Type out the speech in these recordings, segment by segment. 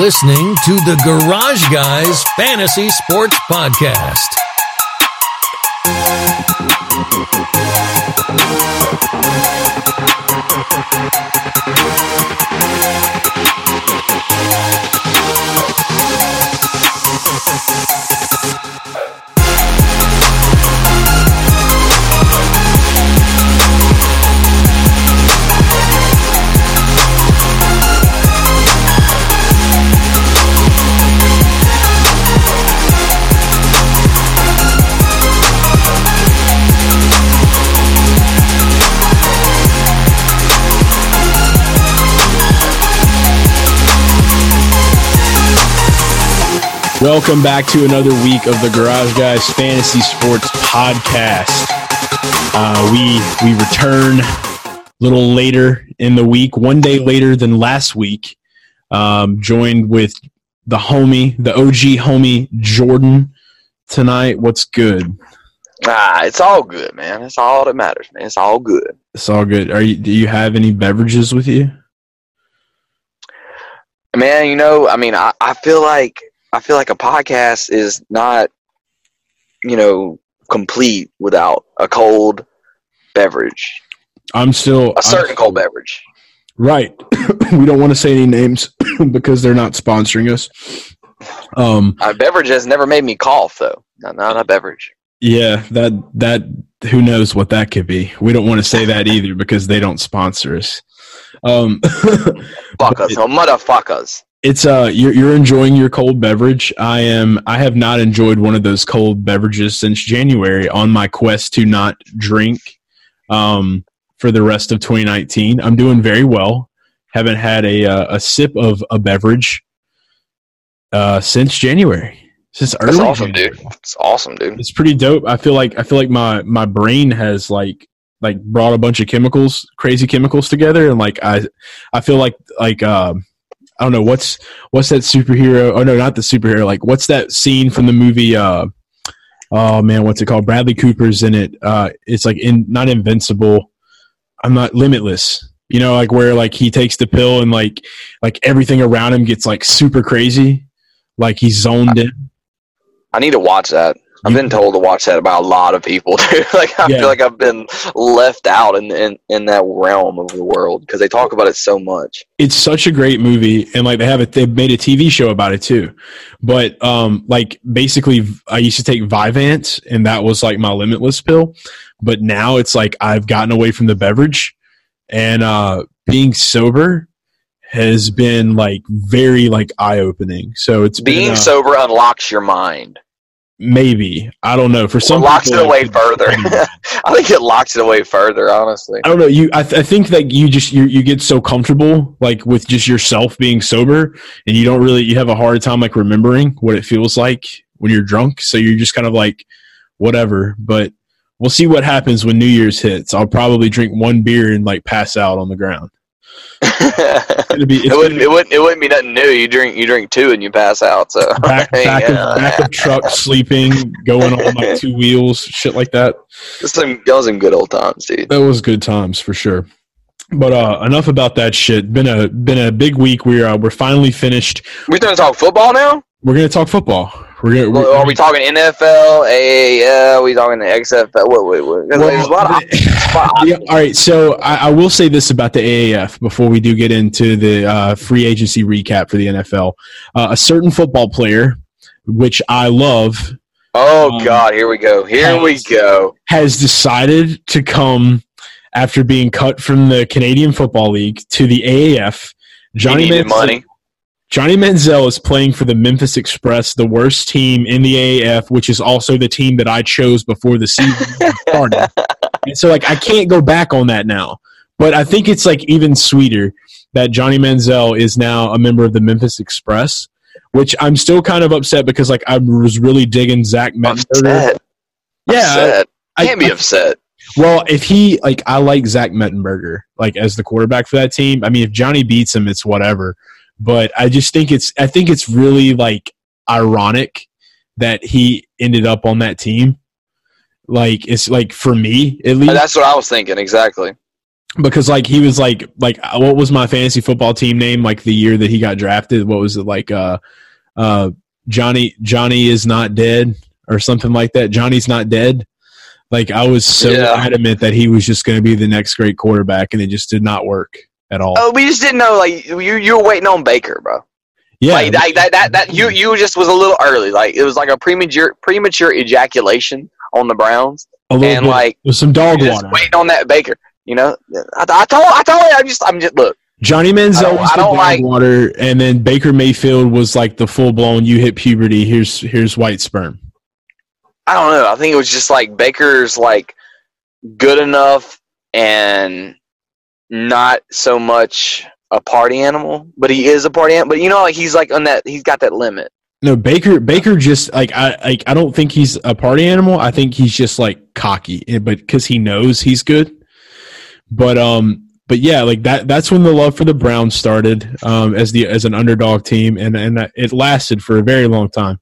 listening to the Garage Guys Fantasy Sports Podcast. Welcome back to another week of the Garage Guys Fantasy Sports Podcast. Uh, we we return a little later in the week, one day later than last week. Um, joined with the homie, the OG homie Jordan tonight. What's good? Ah, it's all good, man. It's all that matters, man. It's all good. It's all good. Are you? Do you have any beverages with you? Man, you know, I mean, I, I feel like I feel like a podcast is not, you know, complete without a cold beverage, I'm still a certain I'm- cold beverage. Right. we don't want to say any names because they're not sponsoring us. Um, A beverage has never made me cough, though. Not, not a beverage. yeah, that that who knows what that could be. We don't want to say that either because they don't sponsor us. Um, Fuck us, no motherfuckers. It's uh, you're you're enjoying your cold beverage. I am. I have not enjoyed one of those cold beverages since January on my quest to not drink. Um, for the rest of 2019, I'm doing very well. Haven't had a uh, a sip of a beverage uh, since January. Since early. That's awesome, January. dude. It's awesome, dude. It's pretty dope. I feel like I feel like my my brain has like like brought a bunch of chemicals, crazy chemicals together, and like I I feel like like um I don't know what's what's that superhero? Oh no, not the superhero. Like what's that scene from the movie? Uh, oh man, what's it called? Bradley Cooper's in it. Uh, it's like in not invincible. I'm not limitless. You know, like where like he takes the pill and like like everything around him gets like super crazy, like he's zoned in. I need to watch that. I've been told to watch that by a lot of people, too. like I Yeah. feel like I've been left out in in, in that realm of the world because they talk about it so much. it's such a great movie and like they have it They've made a tv show about it too but um like basically i used to take Vyvanse and that was like my limitless pill but now it's like i've gotten away from the beverage and uh being sober has been like very like eye-opening so it's been, Being uh, sober unlocks your mind. Maybe i don't know for Or some locks people, it away further. I think it locks it away further, honestly. I don't know. You, I, th- I think that you just you you get so comfortable like with just yourself being sober, and you don't really you have a hard time like remembering what it feels like when you're drunk. So you're just kind of like whatever. But we'll see what happens when New Year's hits. I'll probably drink one beer and like pass out on the ground. It be it's wouldn't. It wouldn't. It wouldn't be nothing new. You drink. You drink two and you pass out. So back back Yeah. of back of truck sleeping, going on like two wheels, shit like that. Some, that was some good old times, dude. That was good times for sure. But uh, enough about that shit. Been a been a big week. We're uh, we're finally finished. We're to talk football now. We're gonna talk football. We're We're, are we talking NFL, AAF? Are we talking the XFL? What? Wait, wait. 'cause Well, there's a lot of. Yeah, all right, so I, I will say this about the AAF before we do get into the uh, free agency recap for the NFL. Uh, a certain football player, which I love, Oh Um, God! Here we go. Here we go. has decided to come after being cut from the Canadian Football League to the AAF. Johnny Manziel, money. Johnny Manziel is playing for the Memphis Express, the worst team in the AAF, which is also the team that I chose before the season started. And so, like, I can't go back on that now. But I think it's like even sweeter that Johnny Manziel is now a member of the Memphis Express, which I'm still kind of upset because, like, I was really digging Zach Mettenberger. Yeah, Upset. I, Can't be upset. well, if he like, I like Zach Mettenberger like as the quarterback for that team. I mean, if Johnny beats him, it's whatever. But I just think it's I think it's really like ironic that he ended up on that team. Like it's like for me at least. That's what I was thinking exactly. because like he was like like uh, what was my fantasy football team name like the year that he got drafted? What was it like? Uh, uh, Johnny Johnny is not dead or something like that. Johnny's not dead. Like I was so Yeah. adamant that he was just going to be the next great quarterback, and it just did not work at all. Oh, we just didn't know. Like you, you were waiting on Baker, bro. yeah, Like that, that, that, that, you, you just was a little early. Like it was like a premature, premature ejaculation on the Browns, a little and bit like with some dog water. waiting on that Baker. You know, I, I told, I told you, I just, I'm just look. Johnny Manziel was the dog like- water, and then Baker Mayfield was like the full blown. You hit puberty. Here's here's white sperm. I don't know. I think it was just like Baker's like good enough and not so much a party animal, but he is a party animal. But you know, like he's like on that. He's got that limit. No, Baker. Baker just like I like. I don't think he's a party animal. I think he's just like cocky, eh, but because he knows he's good. But um, but yeah, like that. That's when the love for the Browns started. Um, as the as an underdog team, and and it lasted for a very long time.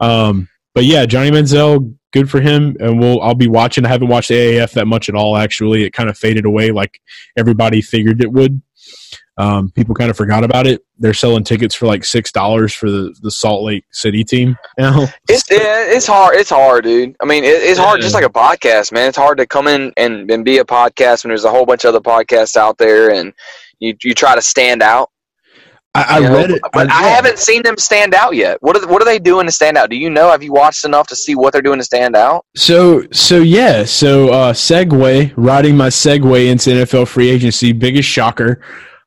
Um, but yeah, Johnny Manziel, good for him, and we'll I'll be watching. I haven't watched AAF that much at all. Actually, it kind of faded away, like everybody figured it would. Um, people kind of forgot about it. They're selling tickets for like six dollars for the, the Salt Lake City team now. It's yeah, it's hard. It's hard, dude. I mean, it, it's hard just like a podcast, man. It's hard to come in and, and be a podcast when there's a whole bunch of other podcasts out there, and you you try to stand out. I, I know? read it, but I, haven't seen them stand out yet. What are what are they doing to stand out? Do you know? Have you watched enough to see what they're doing to stand out? So so yeah, so uh, segue, riding my segue into NFL free agency, biggest shocker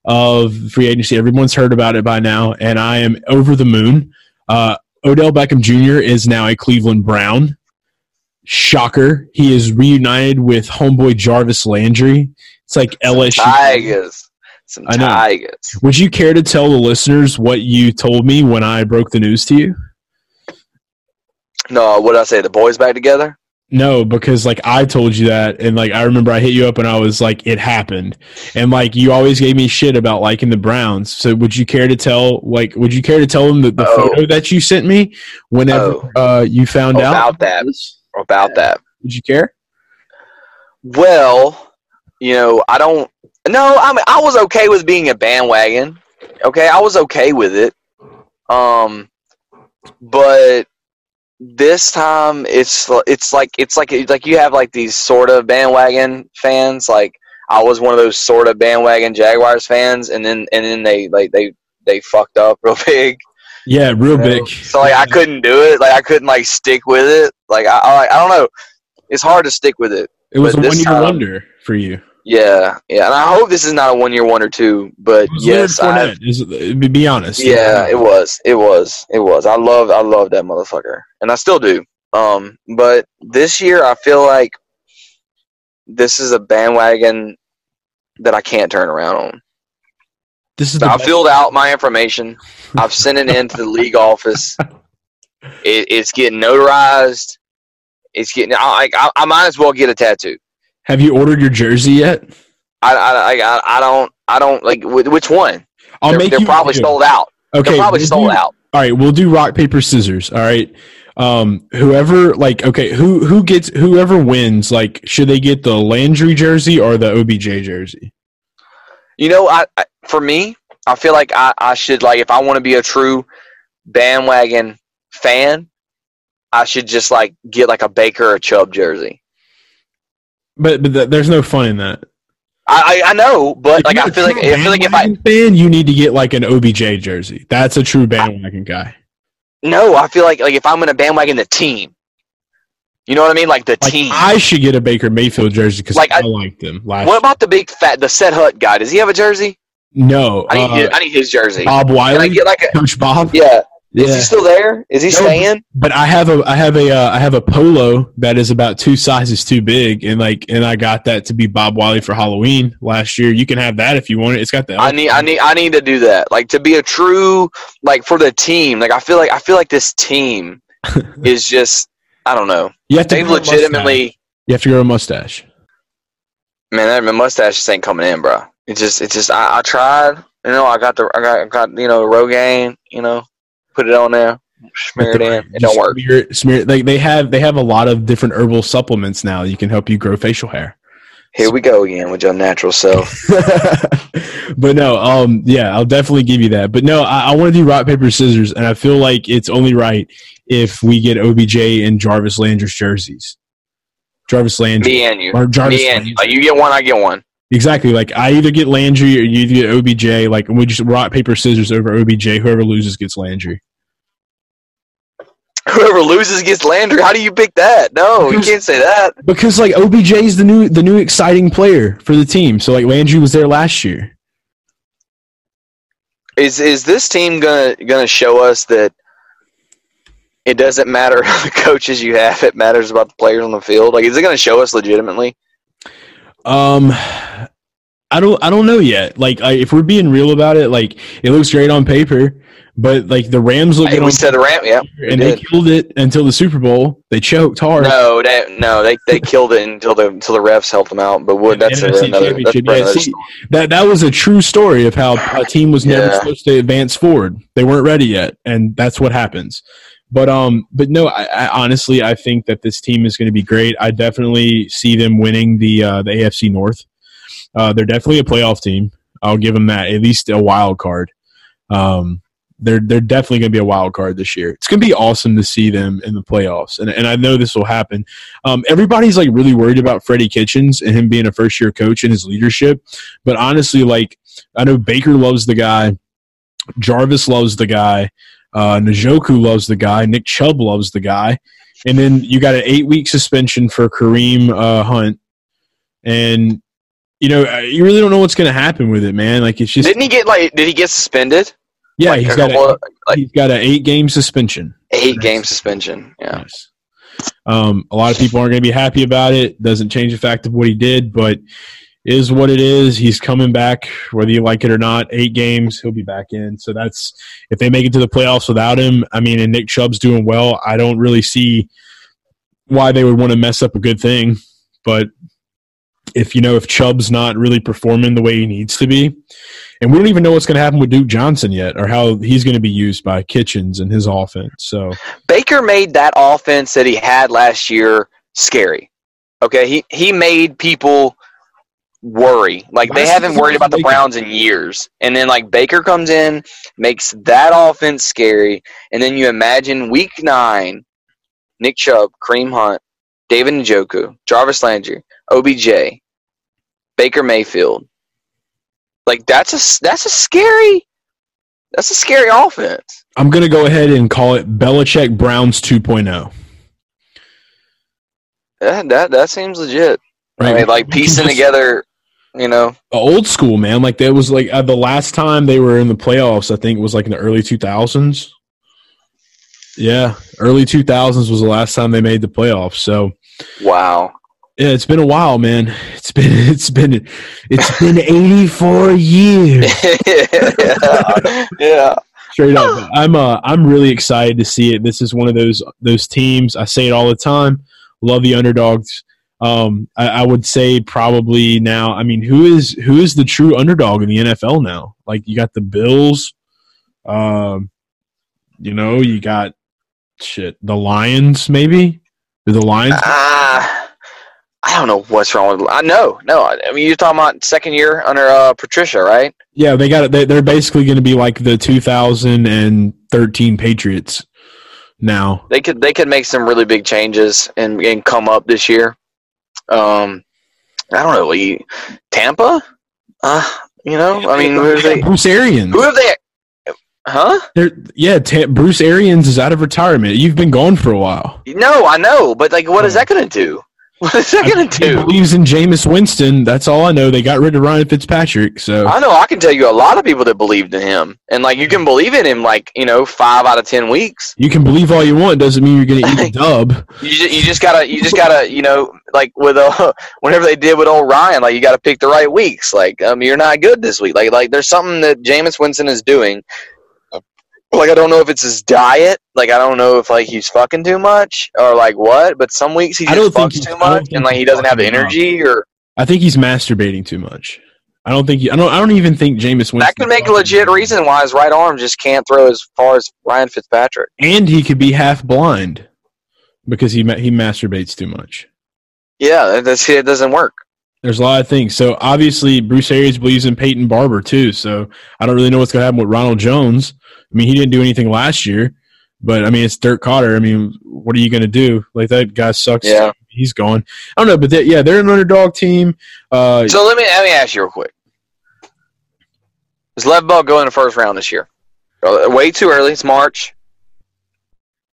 of free agency. Everyone's heard about it by now, and I am over the moon. Uh, Odell Beckham Jr. is now a Cleveland Brown. Shocker! He is reunited with homeboy Jarvis Landry. It's like LSU. Tigers, some I know. tigers. Would you care to tell the listeners what you told me when I broke the news to you? No, what did I say? The boys back together? No, because like I told you that, and like I remember I hit you up and I was like, it happened, and like you always gave me shit about liking the Browns. So would you care to tell, like, would you care to tell them the, the Oh. photo that you sent me whenever uh, you found out About that. About that. Would you care? Well, you know, I don't. No, I mean, I was okay with being a bandwagon. Okay, I was okay with it. Um, but this time it's it's like it's like it's like you have like these sort of bandwagon fans. Like I was one of those sort of bandwagon Jaguars fans, and then and then they like they they fucked up real big. Yeah, real you know? big. So like I couldn't do it. Like I couldn't like stick with it. Like I I, I don't know. It's hard to stick with it. It was a one year wonder for you. Yeah, yeah, and I hope this is not a one year wonder too. But It yes, I. Is- be- honest. yeah, it was, it was, it was. I love, I love that motherfucker, and I still do. Um, but this year I feel like this is a bandwagon that I can't turn around on. this is I filled out my information. I've sent it in to the league office. It, it's getting notarized. It's getting. I, I, I might as well get a tattoo. Have you ordered your jersey yet? I, I, I, I don't. I don't like which one. I'll they're make they're you probably do. sold out. Okay, they're probably we'll sold do- out. All right, we'll do rock paper scissors. All right. Um, whoever like okay, who who gets whoever wins, like should they get the Landry jersey or the OBJ jersey? You know, I, I for me, I feel like I, I should like if I want to be a true bandwagon fan, I should just like get like a Baker or Chubb jersey. But but th- there's no fun in that. I, I, I know, but like you're I feel like I feel like if I fan, you need to get like an OBJ jersey. That's a true bandwagon guy. no, I feel like like if I'm gonna bandwagon the team, you know what I mean, like the Like team. I should get a Baker Mayfield jersey because Like, I, I- liked him last. what about the big fat the Set Hut guy? Does he have a jersey? no, I need uh, his, I need his jersey. Bob Can I Wiley, get like a Coach Bob. yeah? Is he still there? Is he No, staying? But I have a I have a uh, I have a polo that is about two sizes too big, and like and I got that to be Bob Wiley for Halloween last year. You can have that if you want it. It's got the I need I need I need to do that. Like to be a true like for the team. Like I feel like I feel like this team is just I don't know. you have to a legitimately you have to grow a mustache. man, that my mustache just ain't coming in, bro. It just it just I, I tried. You know, I got the I got I got you know the Rogaine. You know, put it on there, smear it in. It don't work. Smear, smear. Like they have they have a lot of different herbal supplements now. You can help you grow facial hair. Here we go again with your natural self. but no, um, yeah, I'll definitely give you that. But no, I, I want to do rock paper scissors, and I feel like it's only right if we get OBJ and Jarvis Landry's jerseys. Jarvis Landry, Me and you. or Jarvis Me and you. You get one, I get one. Exactly. Like I either get Landry or you get OBJ. Like we just rock paper scissors over OBJ. Whoever loses gets Landry. Whoever loses gets Landry. How do you pick that? No, you can't say that. Because like OBJ is the new the new exciting player for the team. So like Landry was there last year. Is is this team gonna gonna show us that it doesn't matter the coaches you have, it matters about the players on the field? Like is it gonna show us legitimately? Um, I don't I don't know yet. Like I, if we're being real about it, like it looks great on paper, but like the Rams look Hey, we said the ramp, yeah. and they killed it until the Super Bowl. They choked hard. No, they, no, they they killed it until the until the refs helped them out. But would that's another, that's Yeah, see, that that was a true story of how a team was never Yeah. supposed to advance forward. They weren't ready yet, and that's what happens. But um, but no, I, I honestly I think that this team is going to be great. I definitely see them winning the uh, the AFC North. Uh, they're definitely a playoff team. I'll give them that. At least a wild card. Um, they're they're definitely going to be a wild card this year. It's going to be awesome to see them in the playoffs, and and I know this will happen. Um, everybody's like really worried about Freddie Kitchens and him being a first year coach and his leadership, but honestly, like I know Baker loves the guy, Jarvis loves the guy, uh, Njoku loves the guy, Nick Chubb loves the guy, and then you got an eight week suspension for Kareem uh, Hunt, and you know you really don't know what's going to happen with it, man. Like it's just Didn't he get like? Did he get suspended? yeah, like he's got a, like he's got an eight game suspension. eight game suspension. Yeah. Yes. Um, a lot of people aren't going to be happy about it. Doesn't change the fact of what he did, but is what it is. He's coming back, whether you like it or not. Eight games, he'll be back in. So that's if they make it to the playoffs without him. I mean, and Nick Chubb's doing well. I don't really see why they would want to mess up a good thing. But if you know if Chubb's not really performing the way he needs to be, and we don't even know what's going to happen with Duke Johnson yet, or how he's going to be used by Kitchens and his offense. So Baker made that offense that he had last year scary. Okay, he he made people worry. Like they haven't worried about the Browns in years. And then like Baker comes in, makes that offense scary, and then you imagine week 9 Nick Chubb, Kareem Hunt, David Njoku, Jarvis Landry, OBJ, Baker Mayfield. Like that's a that's a scary that's a scary offense. I'm going to go ahead and call it Belichick Browns oh. 2.0. That that, that seems legit. I mean, like piecing together, you know. old school, man. Like that was like uh, the last time they were in the playoffs. I think was like in the early 2000s. Yeah, early 2000s was the last time they made the playoffs. So Wow. yeah, it's been a while, man. It's been it's been it's been 84 years. yeah. yeah. Straight up, I'm uh I'm really excited to see it. This is one of those those teams. I say it all the time. Love the underdogs. Um, I, I would say probably now. I mean, who is who is the true underdog in the NFL now? Like you got the Bills. Um, you know, you got shit. The Lions, maybe. Do the Lions? Ah, I don't know what's wrong with. I know. No. I mean, you're talking about second year under uh, Patricia, right? Yeah, they got it. They, they're basically going to be like the 2013 Patriots now. They could they could make some really big changes and and come up this year. Um, I don't know. Lee, Tampa. Uh, you know. I mean, who they? Bruce Arians. Who are they? Huh? They're, yeah, Ta Bruce Arians is out of retirement. You've been gone for a while. No, I know, but like, what is that going to do? What is that going to He do? believes in Jameis Winston. That's all I know. They got rid of Ryan Fitzpatrick. So I know. I can tell you a lot of people that believed in him, and like you can believe in him, like you know, five out of ten weeks. you can believe all you want. Doesn't mean you're going to eat a dub. You just, you just gotta, you just gotta, you know, like with uh, whenever they did with old Ryan, like you got to pick the right weeks. Like, um, you're not good this week. Like, like there's something that Jameis Winston is doing. Like, I don't know if it's his diet. Like, I don't know if like he's fucking too much or like what. But some weeks he just fucks too much, and like he doesn't have the fucking enough. energy or. I think he's masturbating too much. I don't think. He, I don't. I don't even think Jameis Winston. That could make a legit reason why his right arm just can't throw as far as Ryan Fitzpatrick. And he could be half blind because he he masturbates too much. Yeah, that's it. Doesn't work. There's a lot of things. So obviously, Bruce Arians believes in Peyton Barber too. So I don't really know what's going to happen with Ronald Jones. I mean, he didn't do anything last year, but I mean, it's Dirk Koetter. I mean, what are you going to do? Like that guy sucks. Yeah. he's gone. I don't know, but they, yeah, they're an underdog team. Uh, So let me let me ask you real quick. Does Lev Bell go in the first round this year? Uh, Way too early. It's March.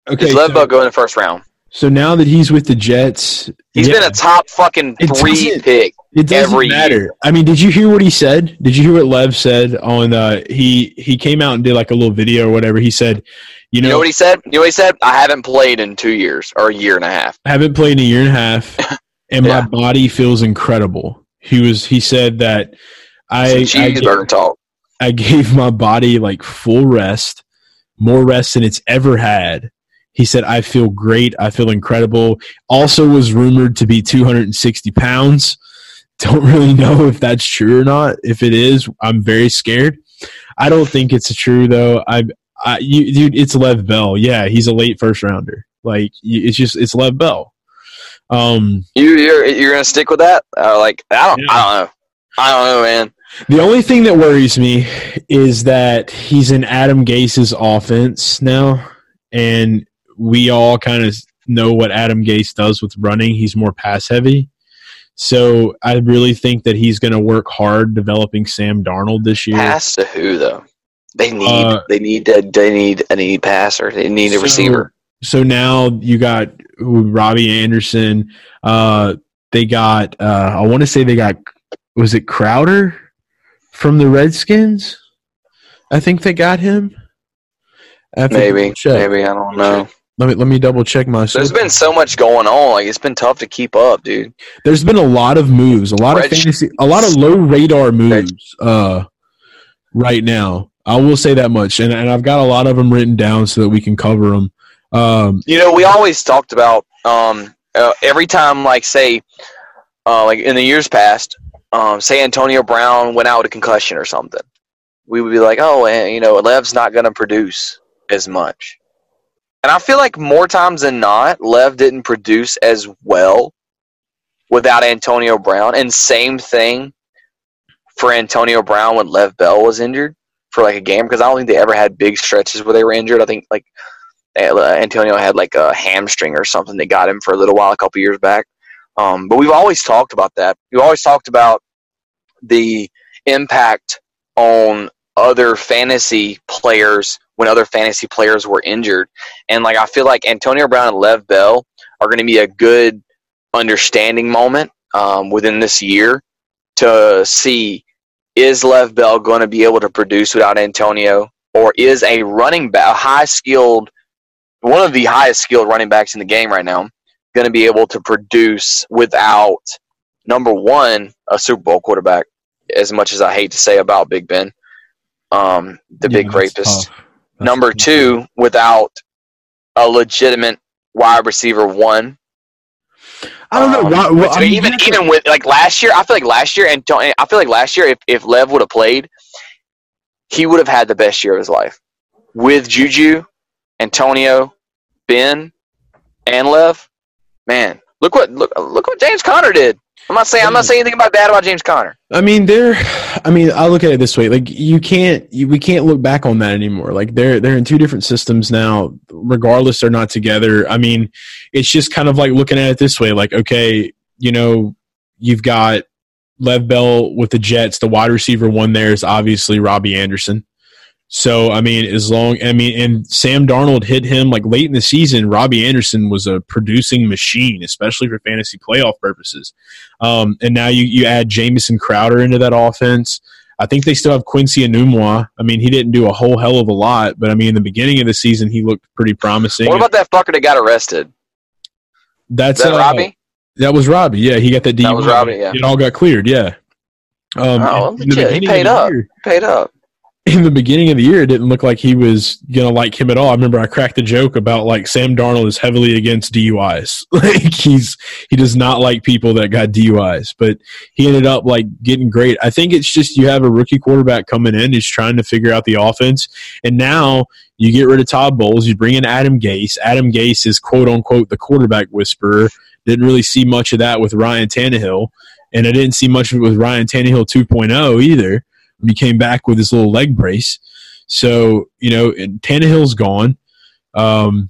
okay, Does Lev so, Bell go in the first round? So now that he's with the Jets, He's yeah, been a top fucking three doesn't- pick. It doesn't every matter. year. I mean, did you hear what he said? Did you hear what Lev said on? Uh, he he came out and did like a little video or whatever. He said, you You know, know what he said? You know what he said? I haven't played in two years or a year and a half. I haven't played in a year and a half, and Yeah. my body feels incredible. He was. He said that I, cheeseburger talk. I gave my body like full rest, more rest than it's ever had. He said, I feel great. I feel incredible. Also, was rumored to be 260 pounds. Don't really know if that's true or not. If it is, I'm very scared. I don't think it's true though. I, I you, dude, it's Lev Bell. Yeah, he's a late first rounder. Like it's just it's Lev Bell. Um, You you're you're gonna stick with that? Uh, like I don't Yeah. I don't know. I don't know, man. The only thing that worries me is that he's in Adam Gase's offense now, and we all kind of know what Adam Gase does with running. He's more pass heavy. So I really think that he's going to work hard developing Sam Darnold this year. Pass to who though? They need Uh, they need a, they need a need passer. They need a So- receiver. So now you got Robby Anderson. Uh, they got. Uh, I want to say they got. Was it Crowder from the Redskins? I think they got him. I Maybe maybe I don't know. Let me let me double check my. There's been so much going on. Like it's been tough to keep up, dude. There's been a lot of moves, a lot Red- of fantasy, a lot of low radar moves. Uh, right now, I will say that much, and and I've got a lot of them written down so that we can cover them. Um, You know, we always talked about um uh, every time, like say, uh, like in the years past, um, say Antonio Brown went out with a concussion or something, we would be like, oh, and you know, Lev's not going to produce as much. And I feel like more times than not, Lev didn't produce as well without Antonio Brown. And same thing for Antonio Brown when Lev Bell was injured for like a game because I don't think they ever had big stretches where they were injured. I think like uh, Antonio had like a hamstring or something that got him for a little while a couple years back. Um, but we've always talked about that. We've always talked about the impact on other fantasy players when other fantasy players were injured. And like I feel like Antonio Brown and Lev Bell are going to be a good understanding moment um, within this year to see is Lev Bell going to be able to produce without Antonio, or is a running back, a high skilled, one of the highest skilled running backs in the game right now, going to be able to produce without number one a Super Bowl quarterback? As much as I hate to say about Big Ben, um, the yeah, big rapist. tough. Number two, without a legitimate wide receiver one. I don't know. Um, Why, well, so I mean, even even with like last year, I feel like last year and don't- I feel like last year if if Lev would have played, he would have had the best year of his life with Juju, Antonio, Ben, and Lev. Man, look what look look what James Conner did. I'm not saying I'm not um, saying anything about bad about James Conner. I mean, they're. I mean, I look at it this way: like you can't, you, we can't look back on that anymore. Like they're they're in two different systems now. Regardless, they're not together. I mean, it's just kind of like looking at it this way: like, okay, you know, you've got Lev Bell with the Jets. The wide receiver one there is obviously Robby Anderson. So I mean, as long I mean, and Sam Darnold hit him like late in the season. Robby Anderson was a producing machine, especially for fantasy playoff purposes. Um, and now you, you add Jamison Crowder into that offense. I think they still have Quincy Enunwa. I mean, he didn't do a whole hell of a lot, but I mean, in the beginning of the season, he looked pretty promising. What about that fucker that got arrested? That's that uh, Robbie? That was Robbie. Yeah, he got that DUI. That was Robbie, yeah. It all got cleared. Yeah. Um, Oh, legit. He paid up. year- Paid up. In the beginning of the year, it didn't look like he was gonna like him at all. I remember I cracked the joke about like Sam Darnold is heavily against DUIs. like he's he does not like people that got DUIs, but he ended up like getting great. I think it's just you have a rookie quarterback coming in who's trying to figure out the offense, and now you get rid of Todd Bowles, you bring in Adam Gase. Adam Gase is quote unquote the quarterback whisperer. Didn't really see much of that with Ryan Tannehill. and I didn't see much of it with Ryan Tannehill 2.0 either. He came back with his little leg brace, so you know Tannehill's gone, um,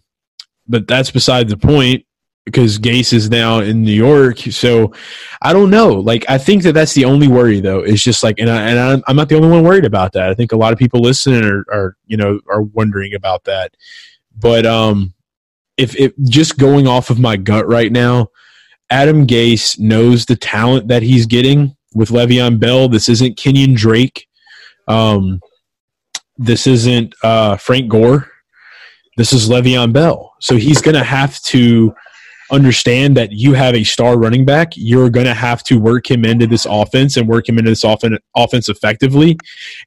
but that's beside the point because Gase is now in New York. So I don't know. Like I think that that's the only worry though. Is just like, and I, and I'm not the only one worried about that. I think a lot of people listening are, are you know are wondering about that. But um, if if just going off of my gut right now, Adam Gase knows the talent that he's getting with Le'Veon Bell. This isn't Kenyan Drake. Um, this isn't uh, Frank Gore. This is Le'Veon Bell. So he's going to have to understand that you have a star running back. You're going to have to work him into this offense and work him into this offen- offense effectively.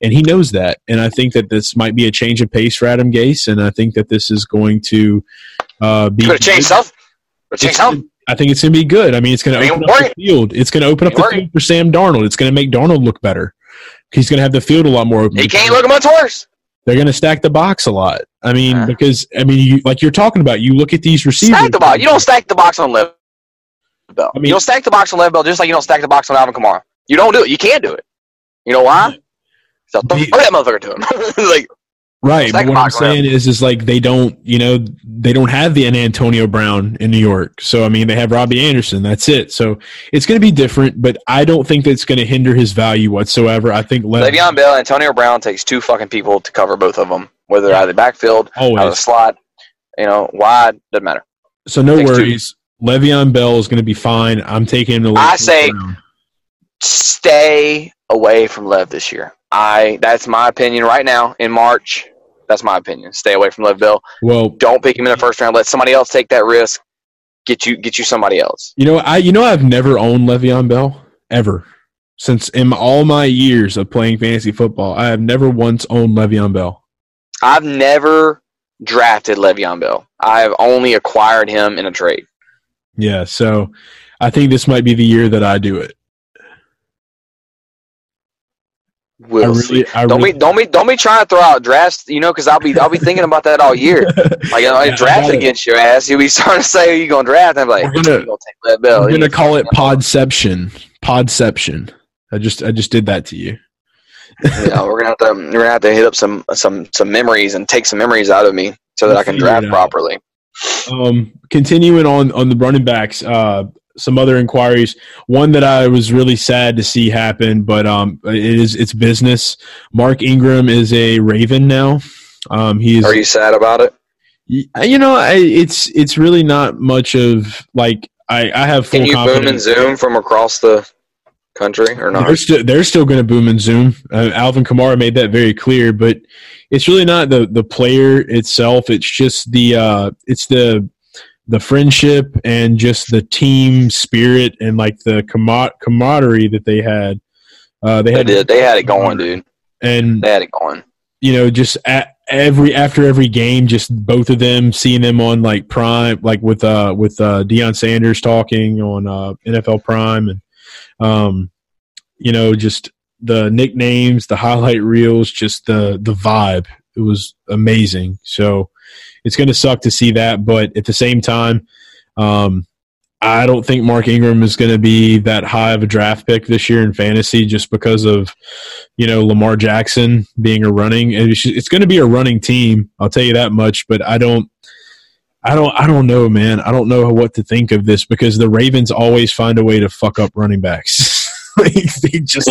And he knows that. And I think that this might be a change of pace for Adam Gase. And I think that this is going to uh, be. Going to change stuff? Change something? I think it's going to be good. I mean, it's going to open up the field. It's going to open up the field for Sam Darnold. It's going to make Darnold look better. He's going to have the field a lot more open. He can't look much worse. They're going to stack the box a lot. I mean, uh, because I mean, you, like you're talking about, you look at these receivers. Stack the box. You don't stack the box on Lev Bell. I mean, you don't stack the box on Lev Bell just like you don't stack the box on Alvin Kamara. You don't do it. You can't do it. You know why? So throw that motherfucker to him. like Right, but what I'm saying is, is like they don't, you know, they don't have the Antonio Brown in New York. So I mean, they have Robby Anderson. That's it. So it's going to be different, but I don't think that's going to hinder his value whatsoever. I think Le- Le'Veon Bell, Antonio Brown takes two fucking people to cover both of them, whether they're out of the backfield, Always. out of the slot, you know, wide doesn't matter. So no worries. Two. Le'Veon Bell is going to be fine. I'm taking him to. I say, Brown. stay away from Lev this year. I that's my opinion right now in March. That's my opinion. Stay away from Lev Bell. Well, don't pick him in the first round. Let somebody else take that risk. Get you get you somebody else. You know, I you know I've never owned Le'Veon Bell ever since in all my years of playing fantasy football. I have never once owned Le'Veon Bell. I've never drafted Le'Veon Bell. I've only acquired him in a trade. Yeah, so I think this might be the year that I do it. We'll really, see. don't really, be don't be don't be trying to throw out drafts, you know, because I'll be I'll be thinking about that all year. Like you know, yeah, draft against your ass, you'll be starting to say you gonna draft. I'm like, we're gonna, gonna take that bell. I'm gonna call it podception. Podception. I just I just did that to you. yeah, we're gonna have to we're gonna have to hit up some some some memories and take some memories out of me so that I can draft properly. Um, continuing on on the running backs, uh, some other inquiries. One that I was really sad to see happen, but um, it is it's business. Mark Ingram is a Raven now. Um, he's. Are you sad about it? You know, I, it's it's really not much of like I I have full. Can you boom and zoom from across the country or not? They're still they're still going to boom and zoom. Uh, Alvin Kamara made that very clear, but it's really not the the player itself. It's just the uh, it's the the friendship and just the team spirit and like the camaraderie that they had. Uh, they, had they did. They had it going, dude. And they had it going. You know, just at every after every game, just both of them seeing them on like Prime, like with uh with uh Deion Sanders talking on uh NFL Prime, and um, you know, just the nicknames, the highlight reels, just the the vibe. It was amazing. So it's going to suck to see that, but at the same time, um, I don't think Mark Ingram is going to be that high of a draft pick this year in fantasy just because of, you know, Lamar Jackson being a running. It's going to be a running team. I'll tell you that much. But I don't, I don't, I don't know, man. I don't know what to think of this because the Ravens always find a way to fuck up running backs. like, they just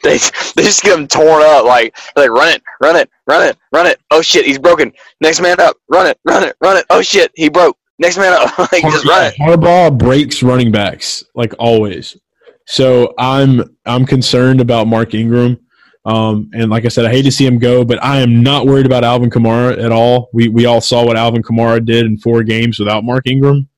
they they just get him torn up. Like like run it, run it, run it, run it. Oh shit, he's broken. Next man up. Run it, run it, run it. Oh shit, he broke. Next man up. like just run it. Harbaugh breaks running backs like always. So I'm I'm concerned about Mark Ingram. Um, and like I said, I hate to see him go, but I am not worried about Alvin Kamara at all. We we all saw what Alvin Kamara did in four games without Mark Ingram.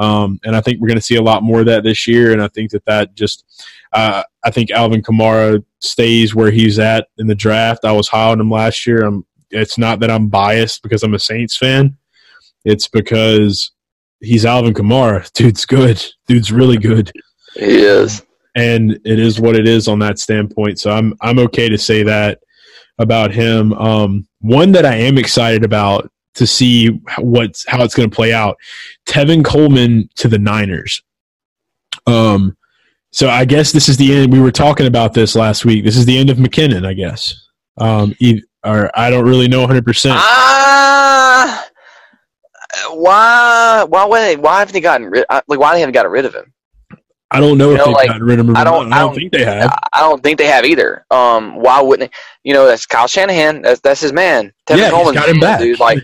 Um, and I think we're going to see a lot more of that this year. And I think that that just, uh, I think Alvin Kamara stays where he's at in the draft. I was high on him last year. I'm, it's not that I'm biased because I'm a Saints fan. It's because he's Alvin Kamara. Dude's good. Dude's really good. He is. And it is what it is on that standpoint. So I'm I'm okay to say that about him. Um, one that I am excited about to see what's how it's going to play out. Tevin Coleman to the Niners. Um, So I guess this is the end. We were talking about this last week. This is the end of McKinnon, I guess. Um, e- or I don't really know 100. percent Ah, why? Why? Why? Why haven't they gotten rid? uh, Like, why they haven't gotten rid of him? I don't know you if they've like, gotten rid of him. I don't- I I don't don't- think they have. I don't think they have either. Um, why wouldn't they? You know, that's Kyle Shanahan. That's that's his man. Tevin yeah, he's Coleman's got him back. Dude, like,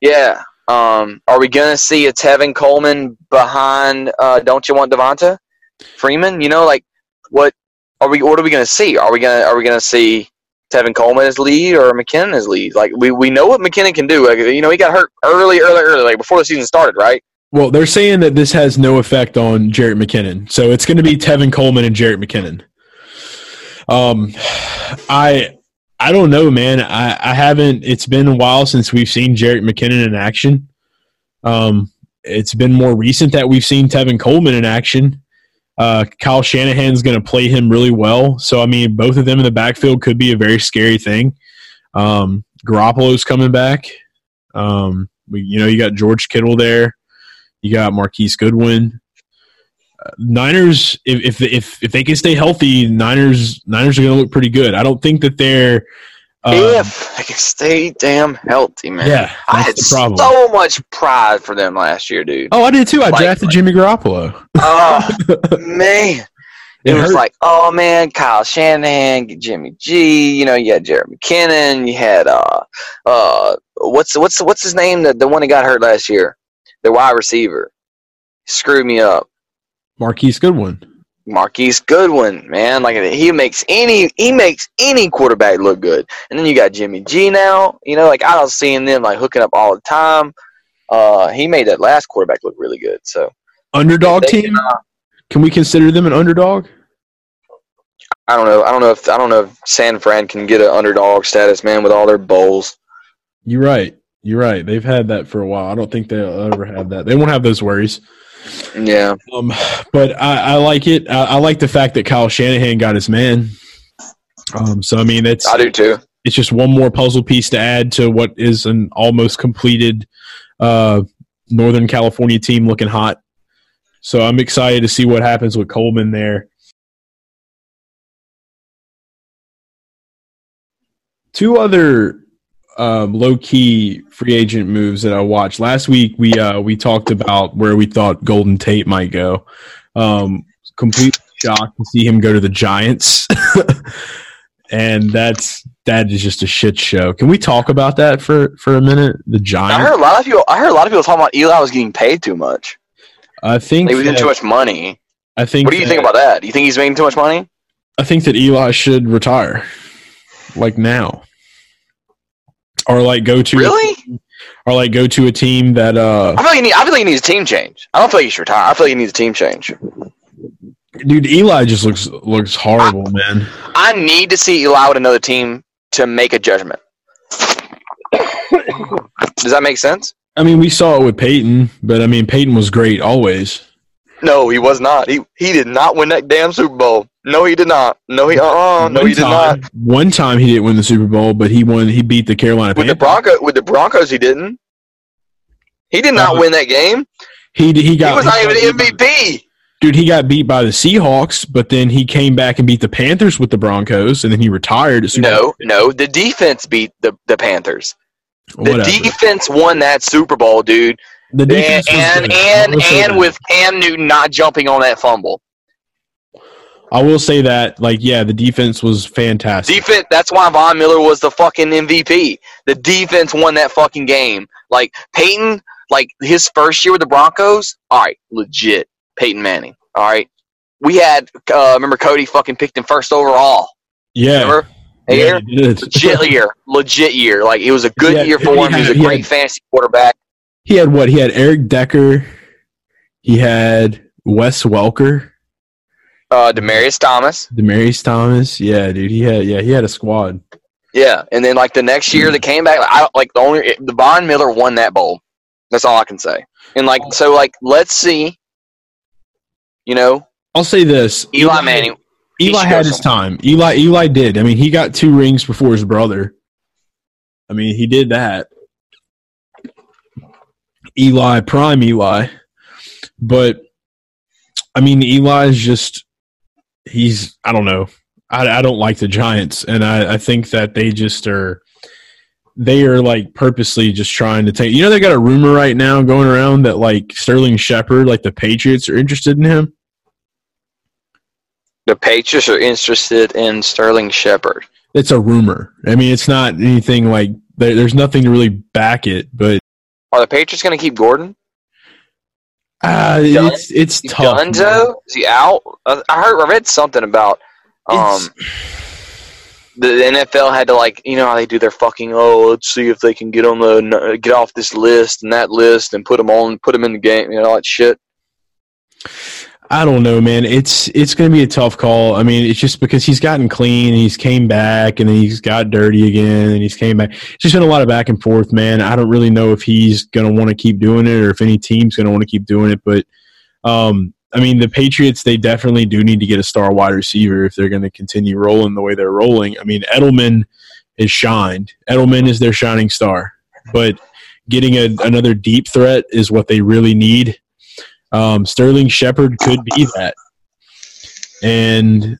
yeah. Um, are we gonna see a Tevin Coleman behind? Uh, don't you want Devonta Freeman? You know, like what are we? What are we gonna see? Are we gonna Are we gonna see Tevin Coleman as lead or McKinnon as lead? Like we, we know what McKinnon can do. Like, you know, he got hurt early, early, early, like before the season started, right? Well, they're saying that this has no effect on Jerick McKinnon, so it's going to be Tevin Coleman and Jerick McKinnon. Um, I I don't know, man. I I haven't. It's been a while since we've seen Jerick McKinnon in action. Um, it's been more recent that we've seen Tevin Coleman in action. Uh, Kyle Shanahan's going to play him really well, so I mean, both of them in the backfield could be a very scary thing. Um, Garoppolo's coming back. Um, we, you know, you got George Kittle there. You got Marquise Goodwin. Uh, Niners, if, if if if they can stay healthy, Niners Niners are going to look pretty good. I don't think that they're. Um, if they can stay damn healthy, man. yeah, I had that's the problem. so much pride for them last year, dude. oh, I did too. I Like- drafted Jimmy Garoppolo. Oh man, it, It was like, oh man, Kyle Shanahan, Jimmy G. You know, you had Jerick McKinnon. You had uh, uh, what's what's what's his name? The the one that got hurt last year, the wide receiver, screwed me up. Marquise Goodwin. Marquise Goodwin, man, like he makes any he makes any quarterback look good. And then you got Jimmy G now. You know, like I was seeing them like hooking up all the time. Uh, he made that last quarterback look really good. So Underdog They team. Can we consider them an underdog? I don't know. I don't know if I don't know if San Fran can get an underdog status, man, with all their bowls. You're right. You're right. They've had that for a while. I don't think they'll ever have that. They won't have those worries. Yeah, Um, but I, I like it. I, I like the fact that Kyle Shanahan got his man. Um, so I mean, it's I do too. it's just one more puzzle piece to add to what is an almost completed uh, Northern California team looking hot. So I'm excited to see what happens with Coleman there. Two other um, low key free agent moves that I watched last week. We uh, we talked about where we thought Golden Tate might go. Um, completely shocked to see him go to the Giants, and that's that is just a shit show. Can we talk about that for for a minute? The Giants. I heard a lot of people. I heard a lot of people talking about Eli was getting paid too much. I think he was getting too much money. I think What do you that- think about that? Do you think he's making too much money? I think that Eli should retire, like now, or like go to Really? or like go to a team that uh, I feel like he need, I feel like he needs a team change. I don't feel like he should retire. I feel like he needs a team change. dude. Eli just looks looks horrible, man. I need to see Eli with another team to make a judgment. Does that make sense? I mean, we saw it with Peyton, but I mean, Peyton was great always. No, he was not. He he did not win that damn Super Bowl. No, he did not. No, he uh uh no he did time- not. One time he didn't win the Super Bowl, but he won. He beat the Carolina With the Panthers. Bronco with the Broncos, he didn't. He did not Uh, win that game. He he got he was not he even by- MVP. Dude, he got beat by the Seahawks, but then he came back and beat the Panthers with the Broncos, and then he retired. At Super No, no, the defense beat the, the Panthers. The Whatever. defense won that Super Bowl, dude. the And defense and. I and, and with Cam Newton not jumping on that fumble. I will say that, like, yeah, the defense was fantastic. Defense. That's why Von Miller was the fucking MVP. The defense won that fucking game. Like Peyton, like his first year with the Broncos. All right, legit. Peyton Manning. All right. We had uh, remember Cody fucking picked him first overall. yeah, Remember? yeah, Year? Legit year. Legit year. Like it was a good Yeah, year for he him. He was a he great had- fantasy quarterback. he had what? He had Eric Decker. He had Wes Welker, Uh, Demaryius Thomas. Demaryius Thomas. Yeah, dude. He had yeah, he had a squad. Yeah, and then like the next year they came back. Like, I like the only the Von Miller won that bowl. That's all I can say. And like so, like let's see. You know, I'll say this: Eli Manning. Eli had his time. Eli Eli did. I mean, he got two rings before his brother. I mean, he did that. Eli, prime Eli. But I mean, Eli is just he's I don't know. I, I don't like the Giants, and I, I think that they just are. They are like purposely just trying to take. You know, they got a rumor right now going around that like Sterling Shepard, like the Patriots, are interested in him. The Patriots are interested in Sterling Shepard. It's a rumor. I mean, it's not anything like there, there's nothing to really back it, but Are the Patriots going to keep Gordon? Uh, Done? it's it's tough. man. Is he out? I I heard. I read something about um It's- the NFL had to like you know how they do their fucking oh let's see if they can get on the get off this list and that list and put them on put them in the game you know all that shit. I don't know, man. It's it's going to be a tough call. I mean, it's just because he's gotten clean, he's came back, and then he's got dirty again, and he's came back. It's just been a lot of back and forth, man. I don't really know if he's going to want to keep doing it, or if any team's going to want to keep doing it. But, um, I mean, the Patriots they definitely do need to get a star wide receiver if they're going to continue rolling the way they're rolling. I mean, Edelman is shined. Edelman is their shining star, but getting a, another deep threat is what they really need. Um, Sterling Shepard could be that. And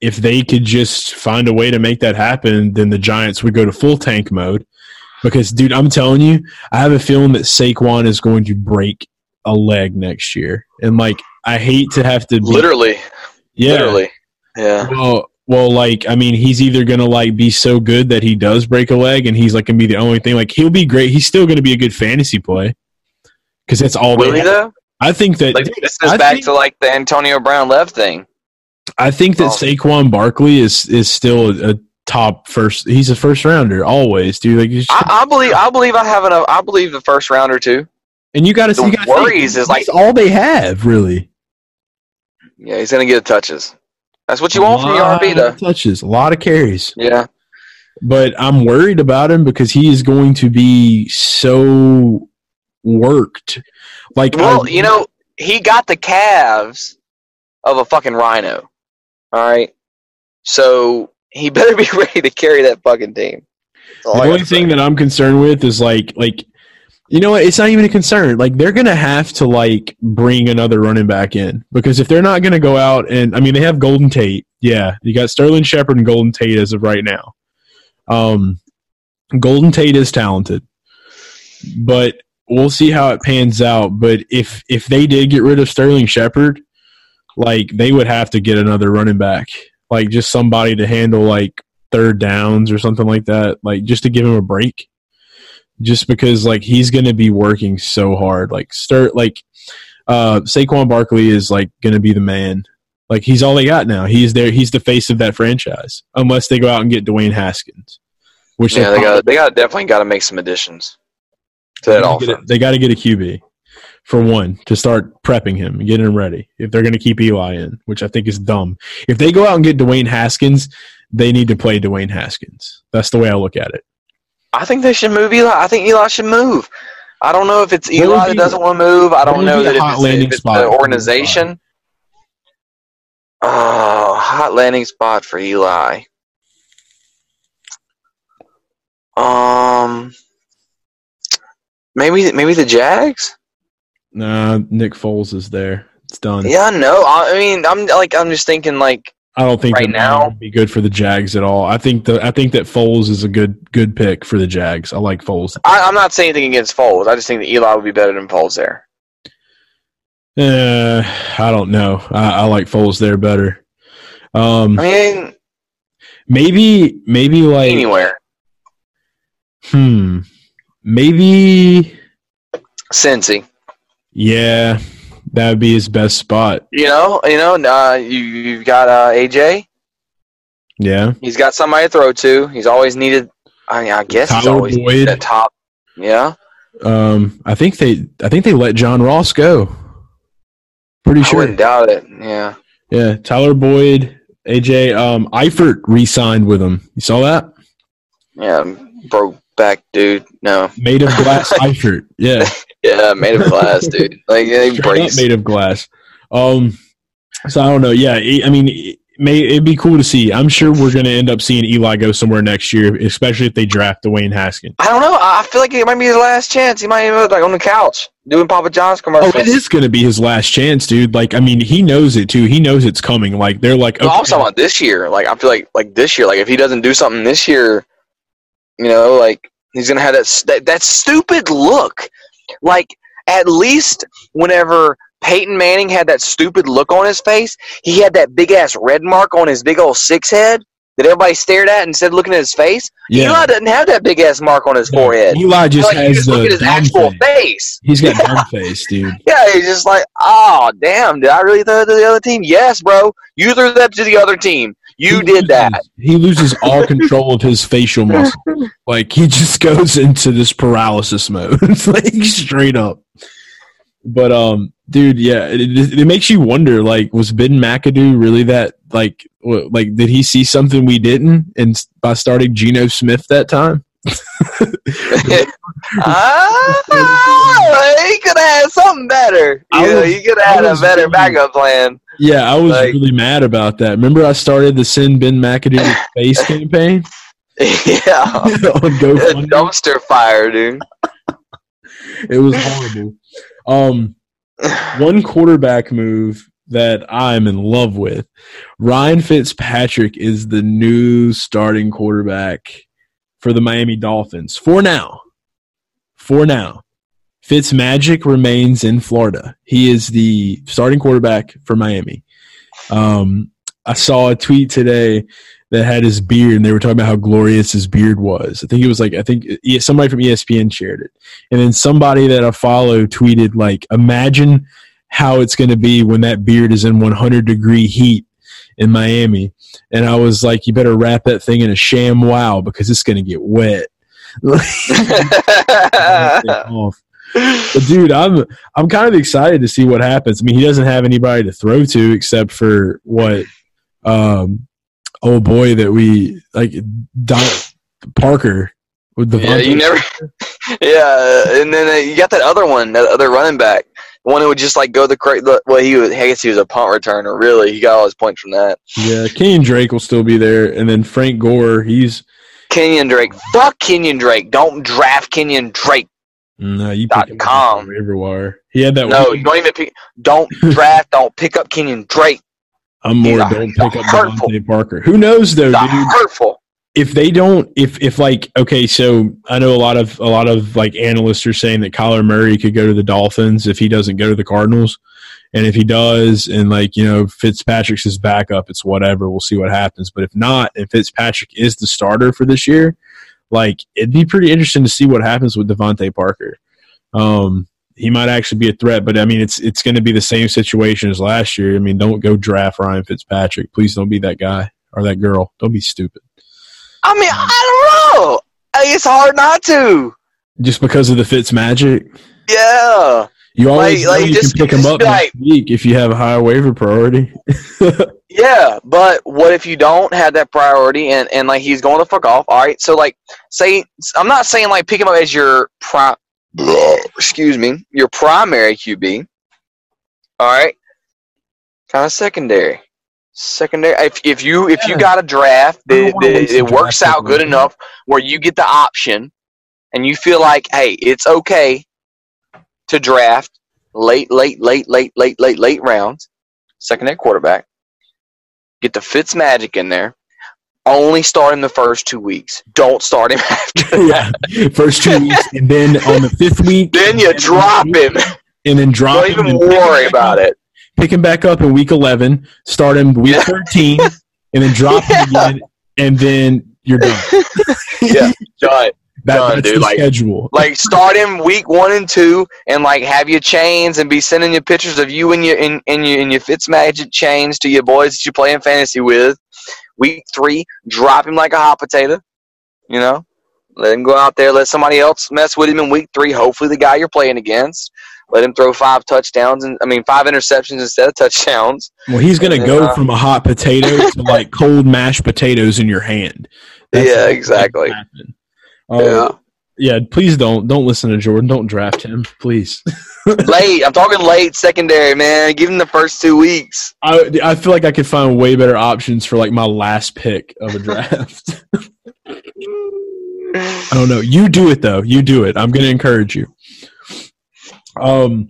if they could just find a way to make that happen, then the Giants would go to full tank mode. Because, dude, I'm telling you, I have a feeling that Saquon is going to break a leg next year. And, like, I hate to have to be. Literally, yeah. literally, yeah. Well, well, like I mean, he's either gonna like be so good that he does break a leg, and he's like gonna be the only thing. Like he'll be great. He's still gonna be a good fantasy play because that's all. Will they he have. I think that Like this is I back think- to like the Antonio Brown left thing. I think that Oh. Saquon Barkley is is still a, a top first. He's a first rounder always, dude. Like, just- I, I believe. I believe I have enough. I believe the first rounder too. and you got to the worries think, is, like- all they have really. Yeah, he's gonna get touches. That's what you want from your A RB though. touches, a lot of carries. Yeah. but I'm worried about him because he is going to be so worked. Like, Well, I- you know, he got the calves of a fucking rhino. All right. So he better be ready to carry that fucking team. The only thing that I'm concerned with is like, like, you know what? It's not even a concern. Like, they're gonna have to like bring another running back in because if they're not gonna go out and, I mean, they have Golden Tate. Yeah, you got Sterling Shepard and Golden Tate as of right now. Um, Golden Tate is talented, but we'll see how it pans out. But if if they did get rid of Sterling Shepard, like they would have to get another running back, like just somebody to handle like third downs or something like that, like just to give him a break. Just because like he's gonna be working so hard, like start like uh Saquon Barkley is like gonna be the man. Like he's all they got now. He's there. He's the face of that franchise, unless they go out and get Dwayne Haskins, which yeah, they they got they got definitely got to make some additions to that they gotta get a- offense. They got to get a QB for one to start prepping him, getting him ready. If they're going to keep Eli in, which I think is dumb. If they go out and get Dwayne Haskins, they need to play Dwayne Haskins. That's the way I look at it. I think they should move Eli. I think Eli should move. I don't know if it's Eli that doesn't want to move. I don't know that if it's, landing if it's spot the organization. Oh, hot landing spot for Eli. Um, maybe maybe the Jags. Nah, Nick Foles is there. It's done. Yeah, no. I I mean, I'm like I'm just thinking like I don't think Right now- would be good for the Jags at all. I think the I think that Foles is a good good pick for the Jags. I like Foles. I, I'm not saying anything against Foles. I just think that Eli would be better than Foles there. Uh, I don't know. I, I like Foles there better. Um, I mean, maybe maybe like anywhere. hmm, maybe Cincy. yeah, that would be his best spot. You know, you know, uh, you you've got uh, AJ. Yeah, He's got somebody to throw to. He's always needed. I, mean, I guess he's always Boyd. top. Yeah, um, I think they I think they let John Ross go. Pretty I sure. wouldn't doubt it. Yeah, Yeah, Tyler Boyd, AJ, um, Eifert re-signed with him. You saw that? yeah, broke back, dude. No, Made of glass Eifert. Yeah. yeah, made of glass, dude. Like up brace. made of glass. Um, so I don't know. Yeah, I I mean, may it'd be cool to see. I'm sure we're going to end up seeing Eli go somewhere next year, especially if they draft Dwayne Haskins. I don't know. I feel like it might be his last chance. He might even like on the couch doing Papa John's Oh, commercials. it is going to be his last chance, dude. Like, I mean, he knows it too. He knows it's coming. Like, they're like, No, I'm talking about this year. Like I feel like like this year. Like if he doesn't do something this year, you know, like he's gonna have that that, that stupid look. Like at least whenever Peyton Manning had that stupid look on his face, he had that big ass red mark on his big old six head that everybody stared at instead of looking at his face. yeah. Eli doesn't have that big ass mark on his No, forehead. Eli just like has just the look at his actual face. face. He's got dumb face, dude. Yeah, he's just like, oh damn, did I really throw that to the other team? Yes, bro. You threw that to the other team. You He did that. He loses all control of his facial muscle. Like he just goes into this paralysis mode, like straight up. But um, dude, yeah, it, it, it makes you wonder. Like, was Ben McAdoo really that? Like, what, like did he see something we didn't? And by starting Geno Smith that time, ah, he could have had something better. You I know, was- he could have had a better really- backup plan. yeah, I was Like- really mad about that. Remember, I started the send Ben McAdoo to space campaign yeah, on GoFundMe. dumpster fire, dude. It was horrible. Um, one quarterback move that I'm in love with. Ryan Fitzpatrick is the new starting quarterback for the Miami Dolphins. For now. For now. Fitzmagic remains in Florida. He is the starting quarterback for Miami. Um, I saw a tweet today that had his beard, and they were talking about how glorious his beard was. I think it was like I think somebody from ESPN shared it, and then somebody that I follow tweeted like, "Imagine how it's going to be when that beard is in 100 degree heat in Miami." And I was like, "You better wrap that thing in a sham wow because it's going to get wet." But dude, I'm I'm kind of excited to see what happens. I mean, he doesn't have anybody to throw to except for what um oh boy that we like Don Parker with the yeah, you never. yeah, and then uh, you got that other one, that other running back, one who would just like go the cra- well, he was. I guess he was a punt returner. Really, he got all his points from that. yeah Kenyan Drake will still be there, and then Frank Gore he's Kenyan Drake. Fuck Kenyan Drake. Don't draft Kenyan Drake. no you pick him com. up on the wire. He had that. No, one- don't even pick. Don't draft. Don't pick up Kenyan Drake. I'm more he's don't a pick up hurtful- DeVante Parker. Who knows though, dude? hurtful. If they don't if if like okay so i know a lot of a lot of like analysts are saying that Kyler murray could go to the dolphins if he doesn't go to the cardinals. And if he does and like you know fitzpatrick's his backup it's whatever we'll see what happens. But if not and fitzpatrick is the starter for this year like it'd be pretty interesting to see what happens with DeVante Parker. Um he might actually be a threat but i mean it's it's going to be the same situation as last year. I mean don't go draft ryan fitzpatrick. Please don't be that guy or that girl. Don't be stupid I mean, I don't know. It's hard not to. just because of the Fitz magic. Yeah. You always Like- like, you just- can pick them up like- week if you have a higher waiver priority. Yeah, but what if you don't have that priority and, and like he's going to fuck off? All right, so like say I'm not saying like pick him up as your prime, excuse me, your primary QB. All right, kind of secondary, secondary. If if you if you got a draft that, that it works out good enough where you get the option, and you feel like hey, it's okay to draft late, late, late, late, late, late, late rounds, secondary quarterback. Get the Fitz magic in there. Only start him the first two weeks. Don't start him after yeah, first two weeks, and then on the fifth week, Then you drop him. and then drop Don't even him worry about it. Pick him back up in week eleven. Start him week Yeah. thirteen, and then drop him again, and then you're done. Yeah, done. That, Done, that's dude, the like- schedule. Like start him week one and two, and like have your chains and be sending you pictures of you and your in, in your in your Fitzmagic chains to your boys that you play in fantasy with. Week three, drop him like a hot potato. You know, let him go out there. Let somebody else mess with him in week three. Hopefully, the guy you're playing against. Let him throw five touchdowns and I mean five interceptions instead of touchdowns. Well, he's going to go uh, from a hot potato to like cold mashed potatoes in your hand. Yeah, exactly. Um, Yeah. Yeah, please don't don't listen to Jordan. Don't draft him, please. late. I'm talking late secondary, man. Give him the first two weeks. I I feel like I could find way better options for like my last pick of a draft. I don't know. You do it though. You do it. I'm going to encourage you. Um,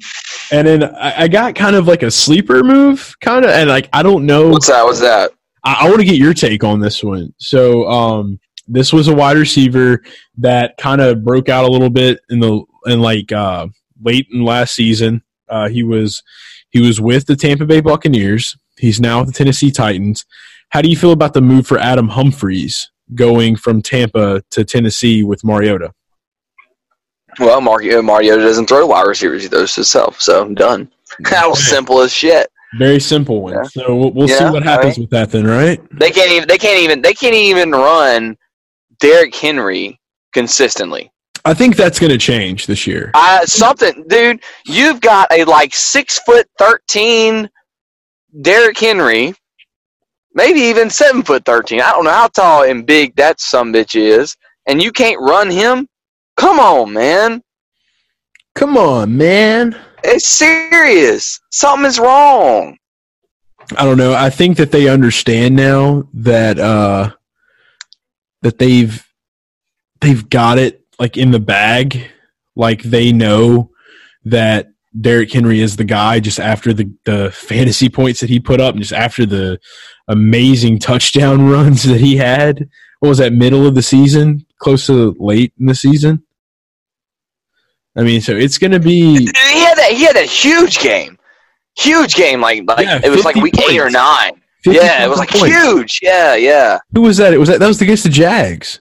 and then I, I got kind of like a sleeper move, kind of, and like I don't know. What's that? What's that? I, I want to get your take on this one. So, um, this was a wide receiver that kind of broke out a little bit in the in like uh, late in last season. Uh, he was he was with the Tampa Bay Buccaneers. He's now with the Tennessee Titans. How do you feel about the move for Adam Humphries going from Tampa to Tennessee with Mariota? Well, uh, Mario Mariota doesn't throw wide receivers; he throws himself. So I'm done. that was simple as shit. Very simple one. Yeah. So we'll, we'll see what happens with that then, right? They can't even. They can't even. They can't even run Derrick Henry consistently. I think that's going to change this year. I something, dude. You've got a like six foot thirteen Derrick Henry, maybe even seven foot thirteen. I don't know how tall and big that some bitch is, and you can't run him. Come on, man. Come on, man. It's serious. Something is wrong. I don't know. I think that they understand now that uh that they've they've got it like in the bag. Like they know that Derrick Henry is the guy just after the, the fantasy points that he put up and just after the amazing touchdown runs that he had. What was that, middle of the season? Close to late in the season? I mean, so it's gonna be He had that. He had that huge game. Huge game. Like like Yeah, it was like 50 week eight or nine. Yeah, it was like points. huge. Yeah, yeah. Who was that? It was that that was against the Jags.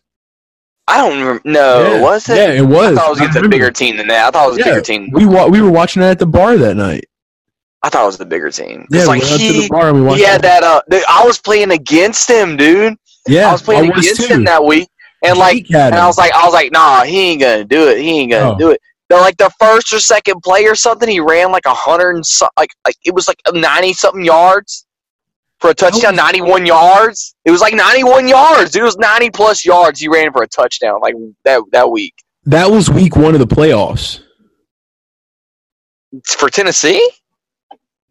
I don't remember. No, yeah. Was it? Yeah, it was. I thought it was against a bigger team than that. I thought it was a bigger team. We wa- we were watching that at the bar that night. I thought it was the bigger team. Yeah, like we went to the bar and we watched. he had that. Uh, dude, I was playing against him, dude. Yeah, I was playing was against too. him that week, and like, and I was like, I was like, nah, he ain't gonna do it. He ain't gonna Oh. do it. Like the first or second play or something, he ran like a hundred and so, like like it was like ninety something yards for a touchdown, ninety one yards. It was like ninety one yards. It was ninety plus yards. He ran for a touchdown like that that week that was week one of the playoffs. for Tennessee.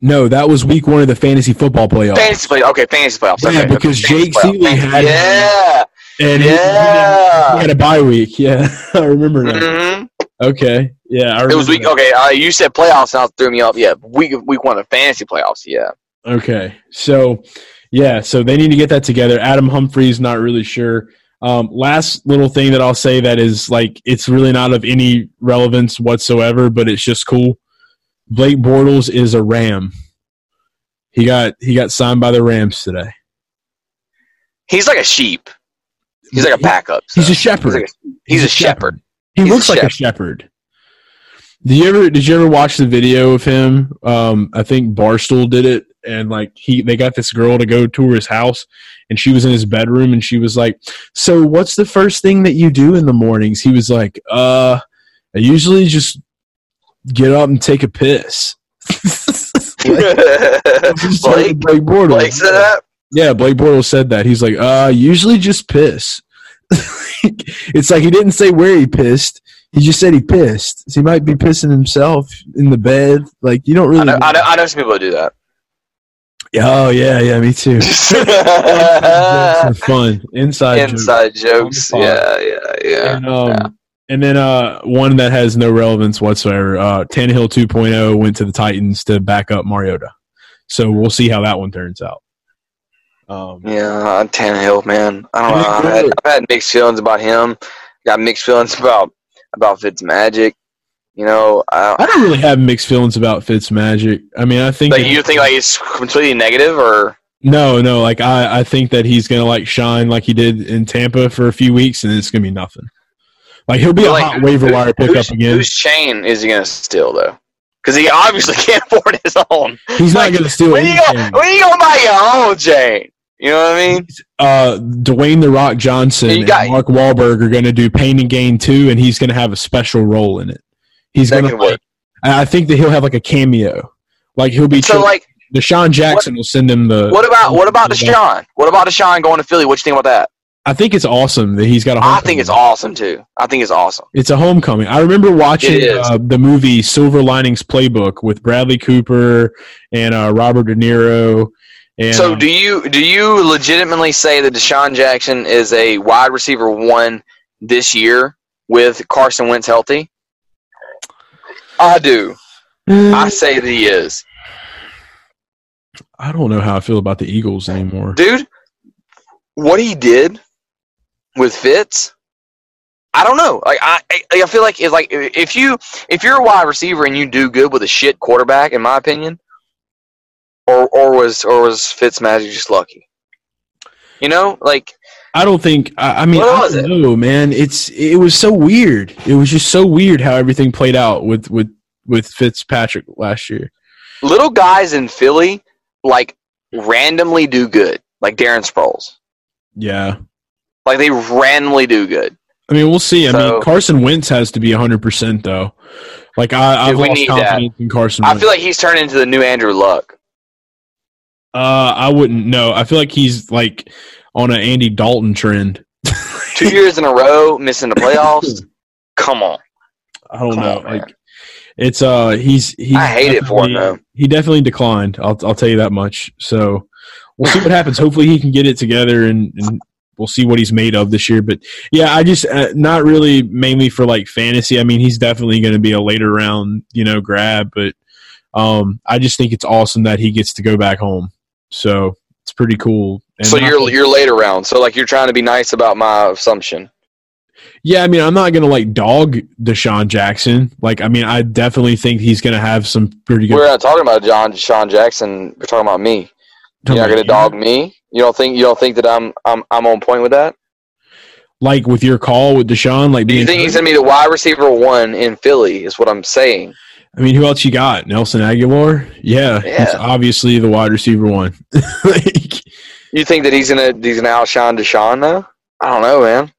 No, that was week one of the fantasy football playoffs. Fantasy play, okay, fantasy playoffs. Yeah, okay, because okay, Jake playoffs, Seeley had him. yeah, and he- he, yeah. he had a bye week. Yeah, I remember now. hmm Okay, yeah, I It was week. that. Okay, uh, you said playoffs, and I threw me off. Yeah, week week one of fantasy playoffs. Yeah, Okay, so yeah, so they need to get that together. Adam Humphries, not really sure. Um, last little thing that I'll say that is like it's really not of any relevance whatsoever, but it's just cool. Blake Bortles is a Ram. He got he got signed by the Rams today. he's like a sheep. He's like a backup. so. He's a shepherd. He's, like a, he's a shepherd. He He's a looks like a shepherd. Did you ever did you ever watch the video of him? Um, I think Barstool did it, and like he they got this girl to go tour his house, and she was in his bedroom, and she was like, "So what's the first thing that you do in the mornings?" He was like, "Uh, I usually just get up and take a piss." Blake, Blake Bortles. Blake said that. Yeah, Blake Bortles said that. He's like, uh, usually just piss. it's like he didn't say where he pissed. He just said he pissed. So he might be pissing himself in the bed. Like you don't really. I know, I know. I know some people who do that. Oh yeah, yeah, me too. Jokes fun inside. jokes. Inside jokes. The Yeah, yeah, yeah. And, um, Yeah. and then uh, one that has no relevance whatsoever. Uh, Tannehill 2.0 went to the Titans to back up Mariota. So we'll see how that one turns out. Um, Yeah, Tannehill, man. I don't know. I've had, I've had mixed feelings about him. Got mixed feelings about about Fitzmagic. You know, I, I don't really have mixed feelings about Fitzmagic. I mean, I think like you think like he's completely negative, or No, no. Like I, I think that he's gonna like shine like he did in Tampa for a few weeks, and it's gonna be nothing. Like he'll be a Like, hot waiver wire pickup again. whose chain is he gonna steal though? Because he obviously can't afford his own. He's like, not gonna steal When you anything. go, when you go buy your own chain, you know what I mean? Uh, Dwayne the Rock Johnson and got- Mark Wahlberg are gonna do Pain and Gain too, and he's gonna have a special role in it. He's can work. I I think that he'll have like a cameo. Like he'll be. So like, DeSean Jackson will send him the. what about what about DeSean? What about DeSean going to Philly? What you think about that? I think it's awesome that he's got a. I Homecoming. think it's awesome too. I think it's awesome. It's a homecoming. I remember watching uh, the movie Silver Linings Playbook with Bradley Cooper and uh, Robert De Niro. And so do you do you legitimately say that DeSean Jackson is a wide receiver one this year with Carson Wentz healthy? I do. Mm. I say that he is. I don't know how I feel about the Eagles anymore. Dude, what he did with Fitz, I don't know. Like I, I, I feel like it's like if you if you're a wide receiver and you do good with a shit quarterback, in my opinion, or or was or was Fitz Magic just lucky? You know, like I don't think. I, I mean, I don't it? know, man. It's it was so weird. It was just so weird how everything played out with with with Fitzpatrick last year. little guys in Philly like randomly do good, like Darren Sproles. Yeah. Like they randomly do good. I mean, we'll see. I So- mean, Carson Wentz has to be 100% though. Like I, I've Dude, lost need that. confidence in Carson. I feel like he's turned into the new Andrew Luck. Uh, I wouldn't know. I feel like he's like on an Andy Dalton trend. Two years in a row missing the playoffs. Come on. I don't Come know. on, like it's uh he's he's I hate it for him, though. He definitely declined. I'll I'll tell you that much. So we'll see what happens. Hopefully he can get it together and, and we'll see what he's made of this year. But yeah, I just uh, not really mainly for like fantasy. I mean, he's definitely going to be a later round you know grab, but um I just think it's awesome that he gets to go back home. So it's pretty cool. And so you're you're later round. So like you're trying to be nice about my assumption. Yeah, I mean, I'm not gonna like dog DeSean Jackson. Like, I mean, I definitely think he's gonna have some pretty good. We're not talking about John Sean Jackson. We're talking about me. You're not going to dog me. You don't think you don't think that I'm I'm I'm on point with that? like with your call with DeSean. Like, Do you think he's to be the wide receiver one in Philly? Is what I'm saying. I mean, who else you got? Nelson Agholor. Yeah, he's obviously the wide receiver one. like, You think that he's gonna he's gonna outshine DeSean though? I don't know, man.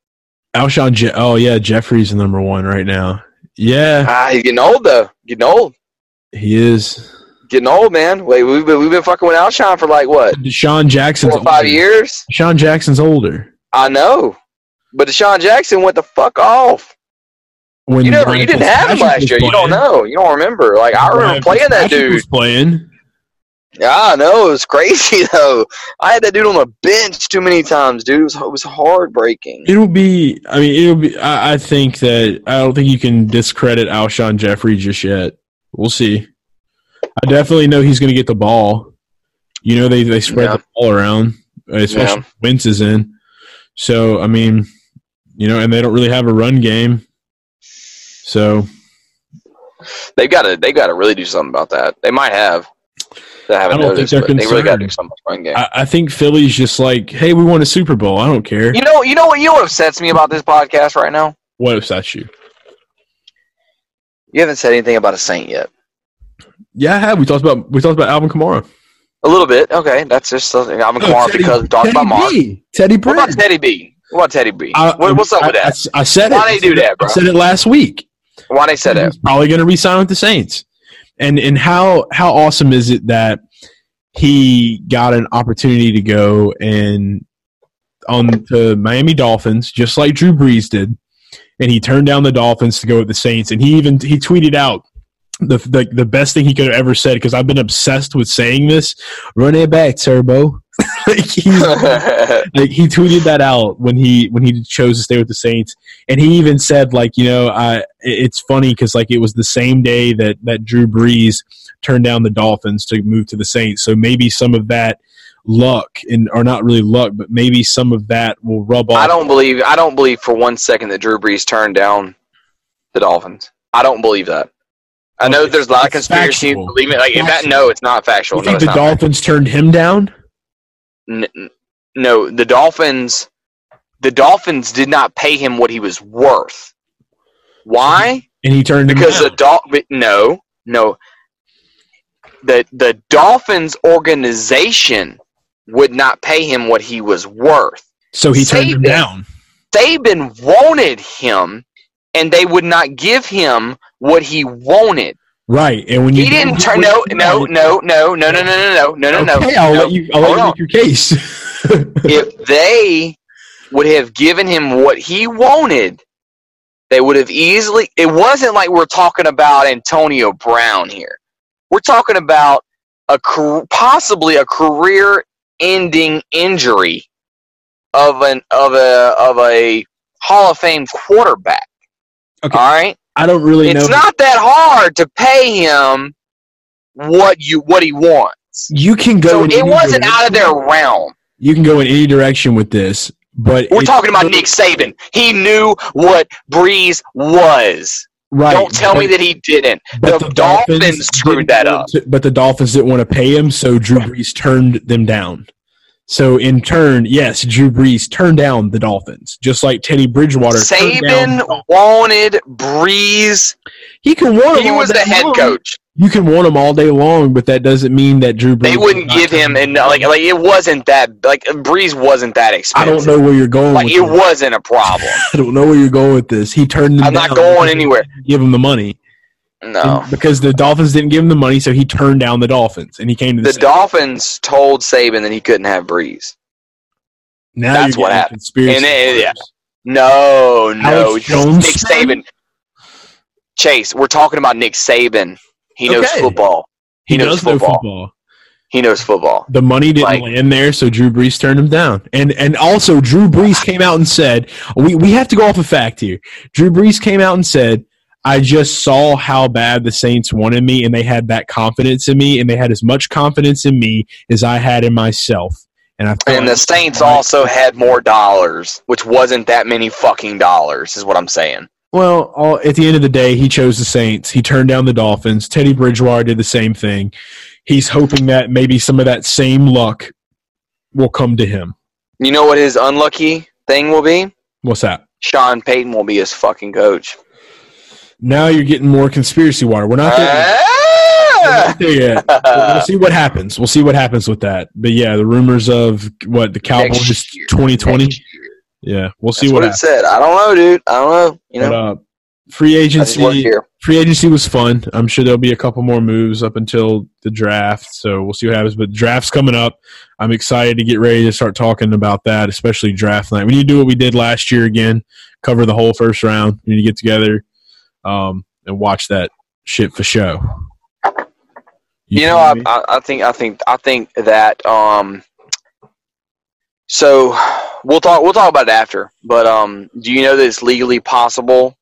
Alshon. Je- oh yeah, Jeffery's the number one right now. Yeah, Ah, he's getting old though. Getting old. he is. Getting old, man. Wait, we've been we've been fucking with Alshon for like what DeSean Jackson's four five older. years. DeSean Jackson's older. I know, but DeSean Jackson went the fuck off. When You never, you didn't have him last year. You don't know. You don't remember. Like I remember playing that dude. Was playing. Yeah, I know. It was crazy though. I had that dude on the bench too many times, dude. It was, it was heartbreaking. It'll be. I mean, it'll be. I, I think that I don't think you can discredit Alshon Jeffery just yet. We'll see. I definitely know he's going to get the ball. You know, they they spread Yeah. the ball around, especially Yeah. when Wentz is in. So I mean, you know, and they don't really have a run game. So They've got to. They got to really do something about that. They might have. I haven't I don't think they're they really got to do something about game. I, I think Philly's just like, hey, we won a Super Bowl. I don't care. you know, you know what? You know what upsets me about this podcast right now? What upsets you? You haven't said anything about a Saint yet. Yeah, I have. We talked about we talked about Alvin Kamara. A little bit. Okay, that's just something. I'm oh, Kamara Teddy- because we talked Teddy about Mark. B. Teddy What about Teddy B? What about Teddy B? I- what, what's up with that? I, I said it. Why they do that, bro? I said it last week. Why they said? He's probably going to resign with the Saints. And and how how awesome is it that he got an opportunity to go and um, on the Miami Dolphins, just like Drew Brees did, and he turned down the Dolphins to go with the Saints. And he even he tweeted out the the, the best thing he could have ever said because I've been obsessed with saying this. Run it back, Turbo. like he's like he tweeted that out when he when he chose to stay with the Saints, and he even said like you know I it's funny because like it was the same day that that Drew Brees turned down the Dolphins to move to the Saints, so maybe some of that luck and or not really luck, but maybe some of that will rub off. I don't believe. I don't believe for one second that Drew Brees turned down the Dolphins. I don't believe that. I know there's a lot of conspiracy. factual. Believe me, like if that. No, it's not factual. You think it's the. Dolphins turned him down? N- no, the Dolphins. The Dolphins did not pay him what he was worth. Why? And he turned him Because the Dol- No, no. The the Dolphins organization would not pay him what he was worth. so he turned him Saban. down. Saban wanted him, and they would not give him what he wanted. Right, and when you He didn't turn. No, no, no, no, no, no, no, no, no, no, no, no. Okay, I'll no. let you. I'll Hold let you on. make your case. If they would have given him what he wanted, they would have easily. It wasn't like we're talking about Antonio Brown here. We're talking about a possibly a career-ending injury of an of a of a Hall of Fame quarterback. Okay. All right, I don't really know. it's not that hard to pay him what you what he wants. you can go. So in it wasn't direction. out of their realm. You can go in any direction with this, but We're talking about Nick Saban. He knew what Brees was. Right. Don't tell me that he didn't. but the Dolphins screwed that up. to- but the Dolphins didn't want to pay him, so Drew Brees turned them down. So in turn, yes, Drew Brees turned down the Dolphins, just like Teddy Bridgewater. Saban wanted Brees. he can want him. He was the head long. coach. You can want him all day long, but that doesn't mean that Drew Brees. They wouldn't give him and like like it wasn't that like Brees wasn't that expensive. I don't know where you're going. Like with it this. wasn't a problem. I don't know where you're going with this. He turned. I'm not going anywhere. Give him the money. No. Because the Dolphins didn't give him the money, so he turned down the Dolphins, and he came to the. The Dolphins told Saban that he couldn't have Brees. now that's what happened. Conspiracy And it- yeah. No, no. Nick? Saban. Chase, we're talking about Nick Saban. He knows Okay. football. He, He knows does know football. football. He knows football. The money didn't Like- land there, so Drew Brees turned him down. And and also Drew Brees came out and said, we, we have to go off a fact here. Drew Brees came out and said, I just saw how bad the Saints wanted me, and they had that confidence in me, and they had as much confidence in me as I had in myself. And I And the like- Saints also had more dollars, which wasn't that many fucking dollars, is what I'm saying. Well, all, at the end of the day, he chose the Saints. He turned down the Dolphins. Teddy Bridgewater did the same thing. He's hoping that maybe some of that same luck will come to him. You know what his unlucky thing will be? What's that? Sean Payton will be his fucking coach. Now you're getting more conspiracy water. We're not there, yet. We're Ah! not there yet. We'll see what happens. We'll see what happens with that. But yeah, the rumors of what the Cowboys 2020. Yeah, we'll see That's what, what it said. I don't know, dude. I don't know. You know, But, uh, free I just work agency. free agency was fun. I'm sure there'll be a couple more moves up until the draft. So we'll see what happens. But draft's coming up. I'm excited to get ready to start talking about that, especially draft night. We need to do what we did last year again, cover the whole first round. We need to get together um, and watch that shit for show. You, know, I. I, I think, I think, I think that. Um, so we'll talk. We'll talk about it after. But um, do you know that it's legally possible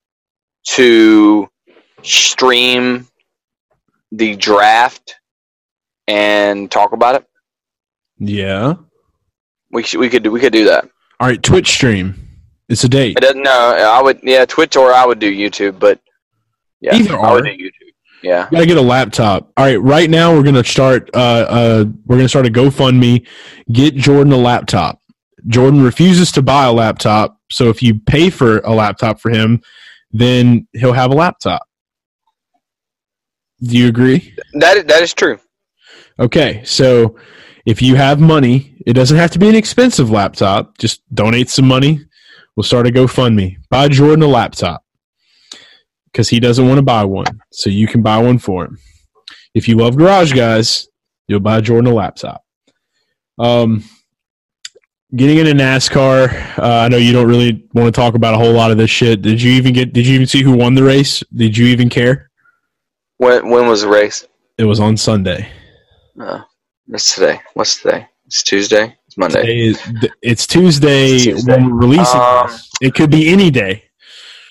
to stream the draft and talk about it? yeah. We should, we could do we could do that. All right, Twitch stream. It's a date. It doesn't. No, I would. Yeah, Twitch or I would do YouTube, but yeah, Either I or. YouTube. Yeah. You gotta get a laptop. All right, right now we're gonna start. Uh, uh, we're gonna start a GoFundMe. Get Jordan a laptop. Jordan refuses to buy a laptop, so if you pay for a laptop for him, then he'll have a laptop. Do you agree? That that is true. Okay, so if you have money, it doesn't have to be an expensive laptop. Just donate some money. We'll start a GoFundMe. Buy Jordan a laptop because he doesn't want to buy one, so you can buy one for him. If you love Garage Guys, you'll buy Jordan a laptop. Um, getting into NASCAR, uh, I know you don't really want to talk about a whole lot of this shit. Did you even get? Did you even see who won the race? Did you even care? When when was the race? It was on Sunday. Uh, what's today? What's today? It's Tuesday. It's Monday. Is, it's Tuesday, It's Tuesday. when we're releasing Um, this. It could be any day.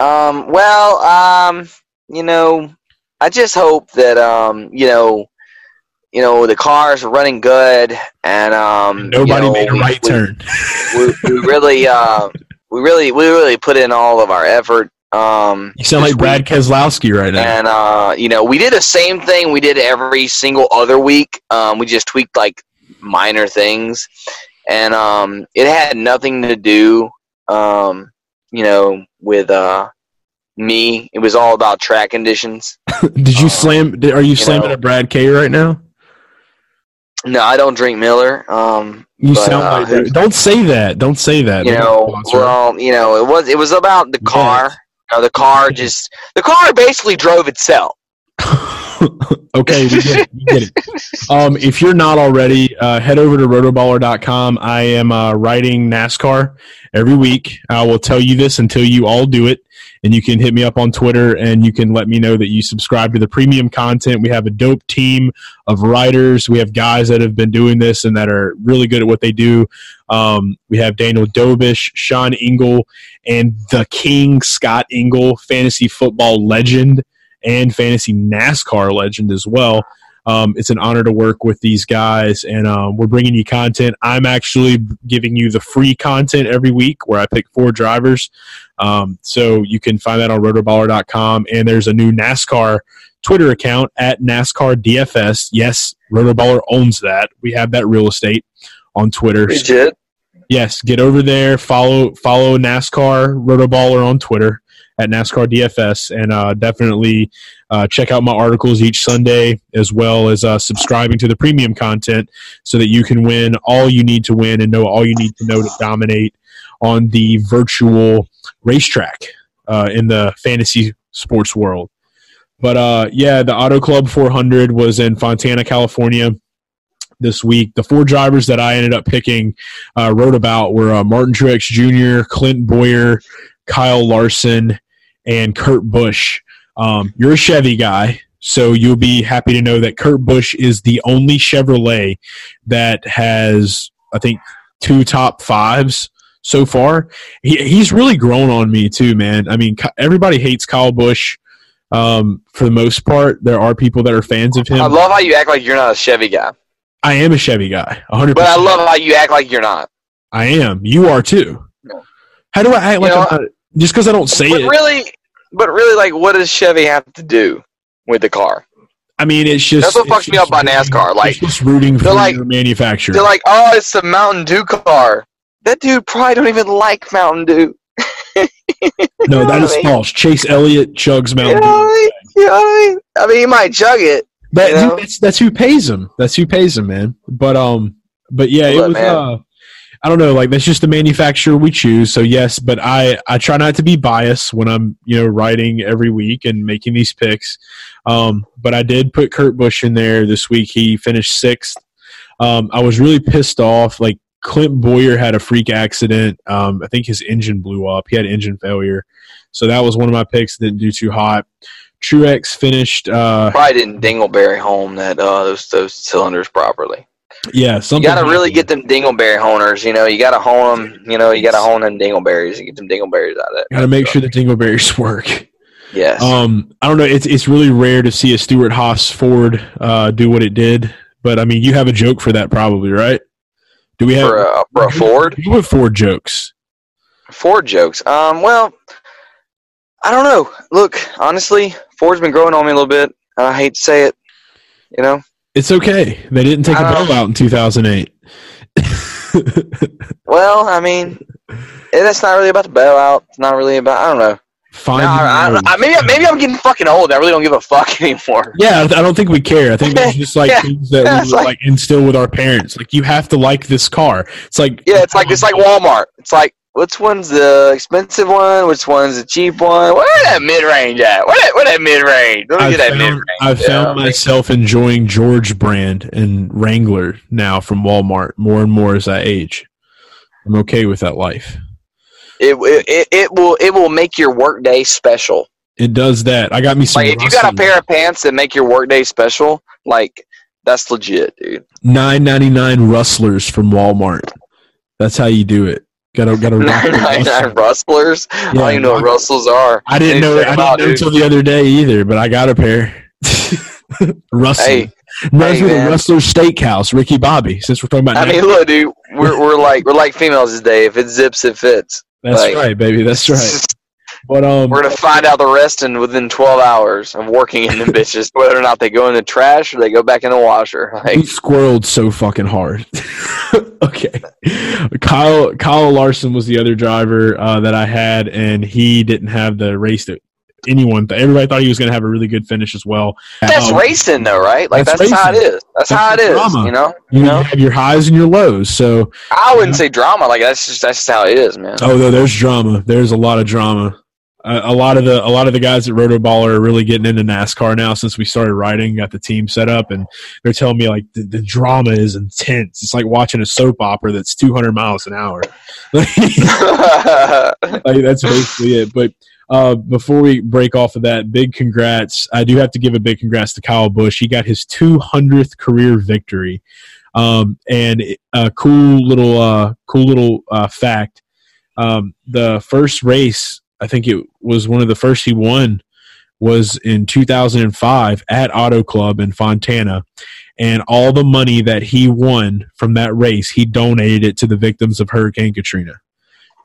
Um. Well. Um. You know, I just hope that um. You know. You know the cars are running good, and um. Nobody you know, made a we- right we, turn. We, we really uh. We really we really put in all of our effort. Um. You sound like Brad week. Keselowski right now. And uh, you know, we did the same thing we did every single other week. Um, we just tweaked like minor things, and um, it had nothing to do, um, you know, with uh, me. It was all about track conditions. Did you uh, slam? Did, are you, you slamming know. a Brad K right now? No, I don't drink Miller. Um, You But, sound uh. Don't say that. Don't say that. you know, well, you know, it was it was about the car. You know, the car just the car basically drove itself. okay, we get it. We get it. Um, if you're not already, uh, head over to rotoballer.com. I am uh, writing NASCAR every week. I will tell you this until you all do it. And you can hit me up on Twitter and you can let me know that you subscribe to the premium content. We have a dope team of writers. We have guys that have been doing this and that are really good at what they do. Um, we have Daniel Dobish, Sean Engel, and the King, Scott Engel, fantasy football legend and fantasy NASCAR legend as well. Um, it's an honor to work with these guys, and um, we're bringing you content. I'm actually giving you the free content every week where I pick four drivers. Um, so you can find that on rotoballer.com. And there's a new NASCAR Twitter account at NASCAR DFS. Yes, Rotoballer owns that. We have that real estate on Twitter. Legit. Yes, get over there. Follow follow NASCAR Rotoballer on Twitter at NASCAR DFS, and uh, definitely uh, check out my articles each Sunday, as well as uh, subscribing to the premium content, so that you can win all you need to win and know all you need to know to dominate on the virtual racetrack uh, in the fantasy sports world. But uh, yeah, the Auto Club 400 was in Fontana, California this week. The four drivers that I ended up picking, uh, wrote about were uh, Martin Truex Jr., Clint Bowyer, Kyle Larson, and Kurt Busch. Um, you're a Chevy guy, so you'll be happy to know that Kurt Busch is the only Chevrolet that has, I think, two top fives so far. He, he's really grown on me too, man. I mean, everybody hates Kyle Busch. Um, for the most part, there are people that are fans of him. I love how you act like you're not a Chevy guy. I am a Chevy guy, 100%. But I love how you act like you're not. I am. You are too. How do I act You like know, I'm not? Just because I don't say But it. really, but really, like, what does Chevy have to do with the car? I mean, it's just That's what fucks me up by NASCAR, like, it's just rooting for like- your manufacturer. They're like, oh, it's the Mountain Dew car. That dude probably don't even like Mountain Dew. no, that is what I mean? false. Chase Elliott chugs Mountain Dew. I mean? I mean? I mean, he might chug it. That, you know? that's that's who pays him. That's who pays him, man. But um, but yeah, it was. man. Uh, I don't know. Like that's just the manufacturer we choose. So yes, but I I try not to be biased when I'm you know writing every week and making these picks. Um, but I did put Kurt Busch in there this week. He finished sixth. Um, I was really pissed off. Like Clint Bowyer had a freak accident. Um, I think his engine blew up. He had engine failure. So that was one of my picks. Didn't do too hot. Truex finished. Uh, Probably didn't dingleberry home that uh, those those cylinders properly. Yeah, You got to really get them dingleberry honers. You know, you got to hone them. You know, you got to hone them dingleberries and get them dingleberries out of it. Got to make sure the dingleberries work. Yes. Um, I don't know. It's it's really rare to see a Stewart-Haas Ford uh, do what it did. But I mean, you have a joke for that, probably, right? Do we have for a, for a Ford. You have Ford jokes. Ford jokes. Um, well, I don't know. Look, honestly, Ford's been growing on me a little bit. I hate to say it. You know, It's okay. They didn't take a bailout in 2008. well, I mean, eh, that's not really about the bailout. It's not really about. I don't know. Fine. No, I, I, I, maybe maybe I'm getting fucking old. I really don't give a fuck anymore. yeah, I don't think we care. I think it's just like Yeah. things that Yeah, we it's would, like- like instill with our parents. Like you have to like this car. It's like Yeah, it's like it's like Walmart. It's like which one's the expensive one? Which one's the cheap one? Where that mid range at? Where that where that mid range? Let me I've get that mid found, range. I've found myself enjoying George brand and Wrangler now from Walmart more and more as I age. I'm okay with that life. It, it it will it will make your workday special. It does that. I got me some. Like if you got a pair of pants that make your workday special, like that's legit, dude. nine ninety nine rustlers from Walmart. That's how you do it. Gotta gotta. rock Nine the ninety nine rustler. rustlers. I don't even know what rustles are. I didn't know. I didn't know until the other day either. But I got a pair. Russell. Hey, Runs hey, man. Steakhouse. Ricky Bobby. Since we're talking about, I mean, look, dude, we're we're like we're like females today. If it zips, it fits. that's like- right, baby. That's right. But um, We're gonna find out the rest in within twelve hours of working in them bitches, whether or not they go in the trash or they go back in the washer. he Like, squirreled so fucking hard. okay, Kyle Kyle Larson was the other driver uh, that I had, and he didn't have the race that anyone. Everybody thought he was going to have a really good finish as well. that's Um, racing, though, right? Like that's that's, how it is. That's, That's how it is. drama. You know. You, You know. have your highs and your lows. So, I wouldn't say drama. Like that's just that's just how it is, man. oh no, there's drama. There's a lot of drama. A, a lot of the a lot of the guys at Rotoball are really getting into NASCAR now since we started riding, got the team set up, and they're telling me like the, the drama is intense. It's like watching a soap opera that's 200 miles an hour. like that's basically it. But uh, before we break off of that, big congrats! I do have to give a big congrats to Kyle Busch. He got his 200th career victory. Um, and a cool little, uh, cool little uh, fact: um, the first race, I think it was one of the first he won, was in 2005 at Auto Club in Fontana, and all the money that he won from that race, he donated it to the victims of Hurricane Katrina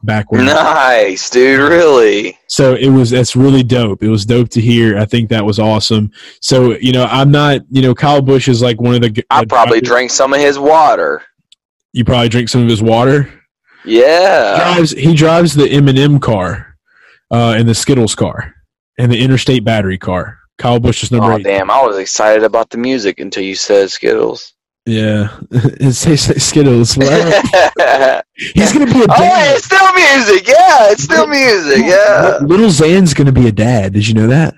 back when. nice, dude. Really? So it was that's really dope. It was dope to hear. I think that was awesome. So you know, I'm not you know Kyle Busch is like one of the. I probably drivers- drank some of his water. You probably drink some of his water. Yeah. drives he drives the M and M car, uh, and the Skittles car, and the Interstate Battery car. Kyle Busch is number Oh eight. damn! I was excited about the music until you said Skittles. Yeah, it says Skittles. Oh, he's gonna be a dad. it's still music. Yeah, it's still music. Yeah. Little Zan's gonna be a dad. Did you know that?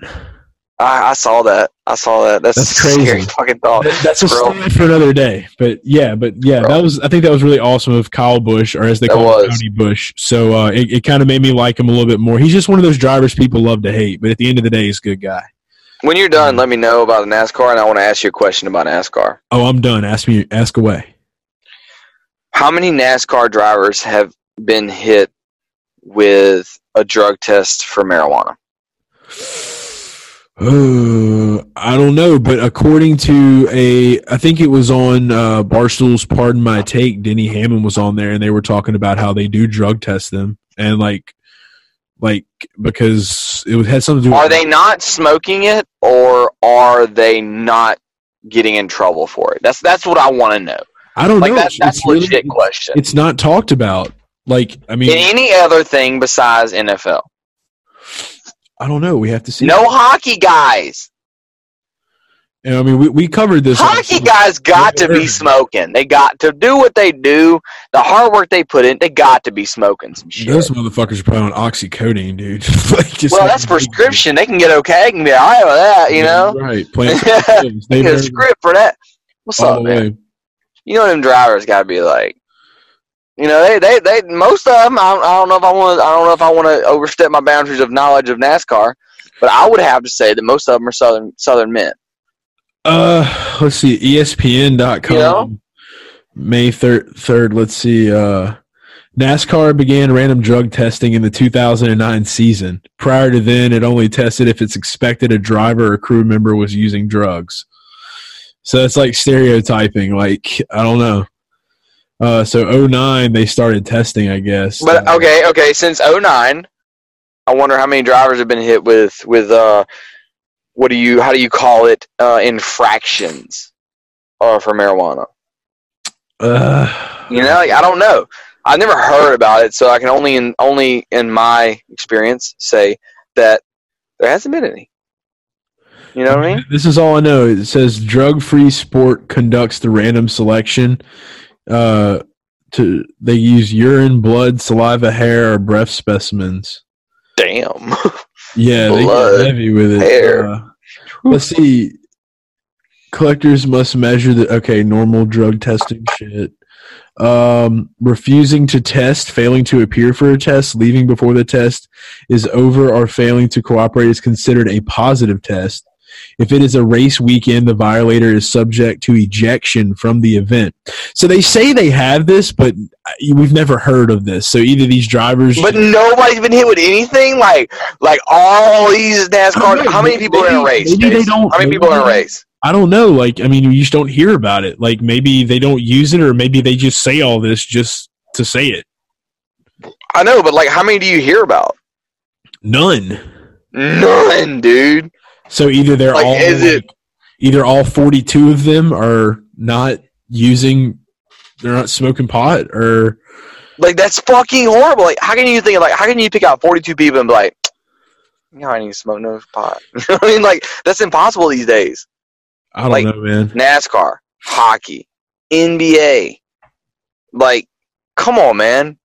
I, I saw that. I saw that. That's, That's crazy. scary fucking thought. That- That's a story for another day. But yeah, but yeah, Bro. that was. I think that was really awesome of Kyle Busch, or as they That call him, was. Tony Bush. So uh, it, it kind of made me like him a little bit more. He's just one of those drivers people love to hate, but at the end of the day, he's a good guy. When you're done, let me know about the NASCAR, and I want to ask you a question about NASCAR. Oh, I'm done. Ask me. Ask away. How many NASCAR drivers have been hit with a drug test for marijuana? Uh, I don't know, but according to a, I think it was on uh, Barstool's "Pardon My Take." Denny Hamlin was on there, and they were talking about how they do drug test them, and like, like because it had something to do. Are they not smoking it, or are they not getting in trouble for it? That's that's what I want to know. I don't Like know. that, that's a really- legit question. It's not talked about. Like, I mean, In any other thing besides NFL, I don't know. We have to see. no hockey guys. And, I mean, we, we covered this. Hockey guys got to be smoking. They got to do what they do. The hard work they put in, they got to be smoking some shit. Those motherfuckers are probably on oxycodone, dude. like, just Well, that's prescription. They can get okay. They can be all right with that, you know. right? Plant they they get a script for that. What's all up, man? way. You know them drivers got to be like, you know, they they they most of them. I don't, I don't know if I want. I don't know if I want to overstep my boundaries of knowledge of NASCAR, but I would have to say that most of them are southern southern men. Uh, let's see, ESPN.com. You know? May third, third. Let's see. Uh, NASCAR began random drug testing in the 2009 season. Prior to then, it only tested if it's expected a driver or crew member was using drugs. So it's like stereotyping. Like I don't know. Uh, so 09 they started testing, I guess. But okay, okay. Since 09, I wonder how many drivers have been hit with with uh, what do you how do you call it uh, infractions, uh, for marijuana. Uh, You know, like, I don't know. I've never heard about it, so I can only in only in my experience say that there hasn't been any. You know what I mean? This is all I know. It says drug-free sport conducts the random selection. Uh, to they use urine, blood, saliva, hair, or breath specimens. Damn. Yeah, they Blood, get heavy with it. hair. Uh, let's see. Collectors must measure the okay normal drug testing shit. Um, refusing to test, failing to appear for a test, leaving before the test is over, or failing to cooperate is considered a positive test. If it is a race weekend, the violator is subject to ejection from the event. So they say they have this, but we've never heard of this. So either these drivers, But nobody's been hit with anything like like all these NASCAR. How many people are in a race? maybe they don't- How many maybe people are in a race? I don't know. Like, I mean, you just don't hear about it. Like, maybe they don't use it, or maybe they just say all this just to say it. I know, but like, how many do you hear about? None. None, dude. So either they're Like, all is it- like, either all forty-two of them are not using, they're not smoking pot, or Like that's fucking horrible. Like, how can you think like how can you pick out forty two people and be like, you know, I need to smoke no pot. You know what I mean? Like that's impossible these days. I don't Like- know, man. NASCAR, hockey, NBA. Like, come on, man.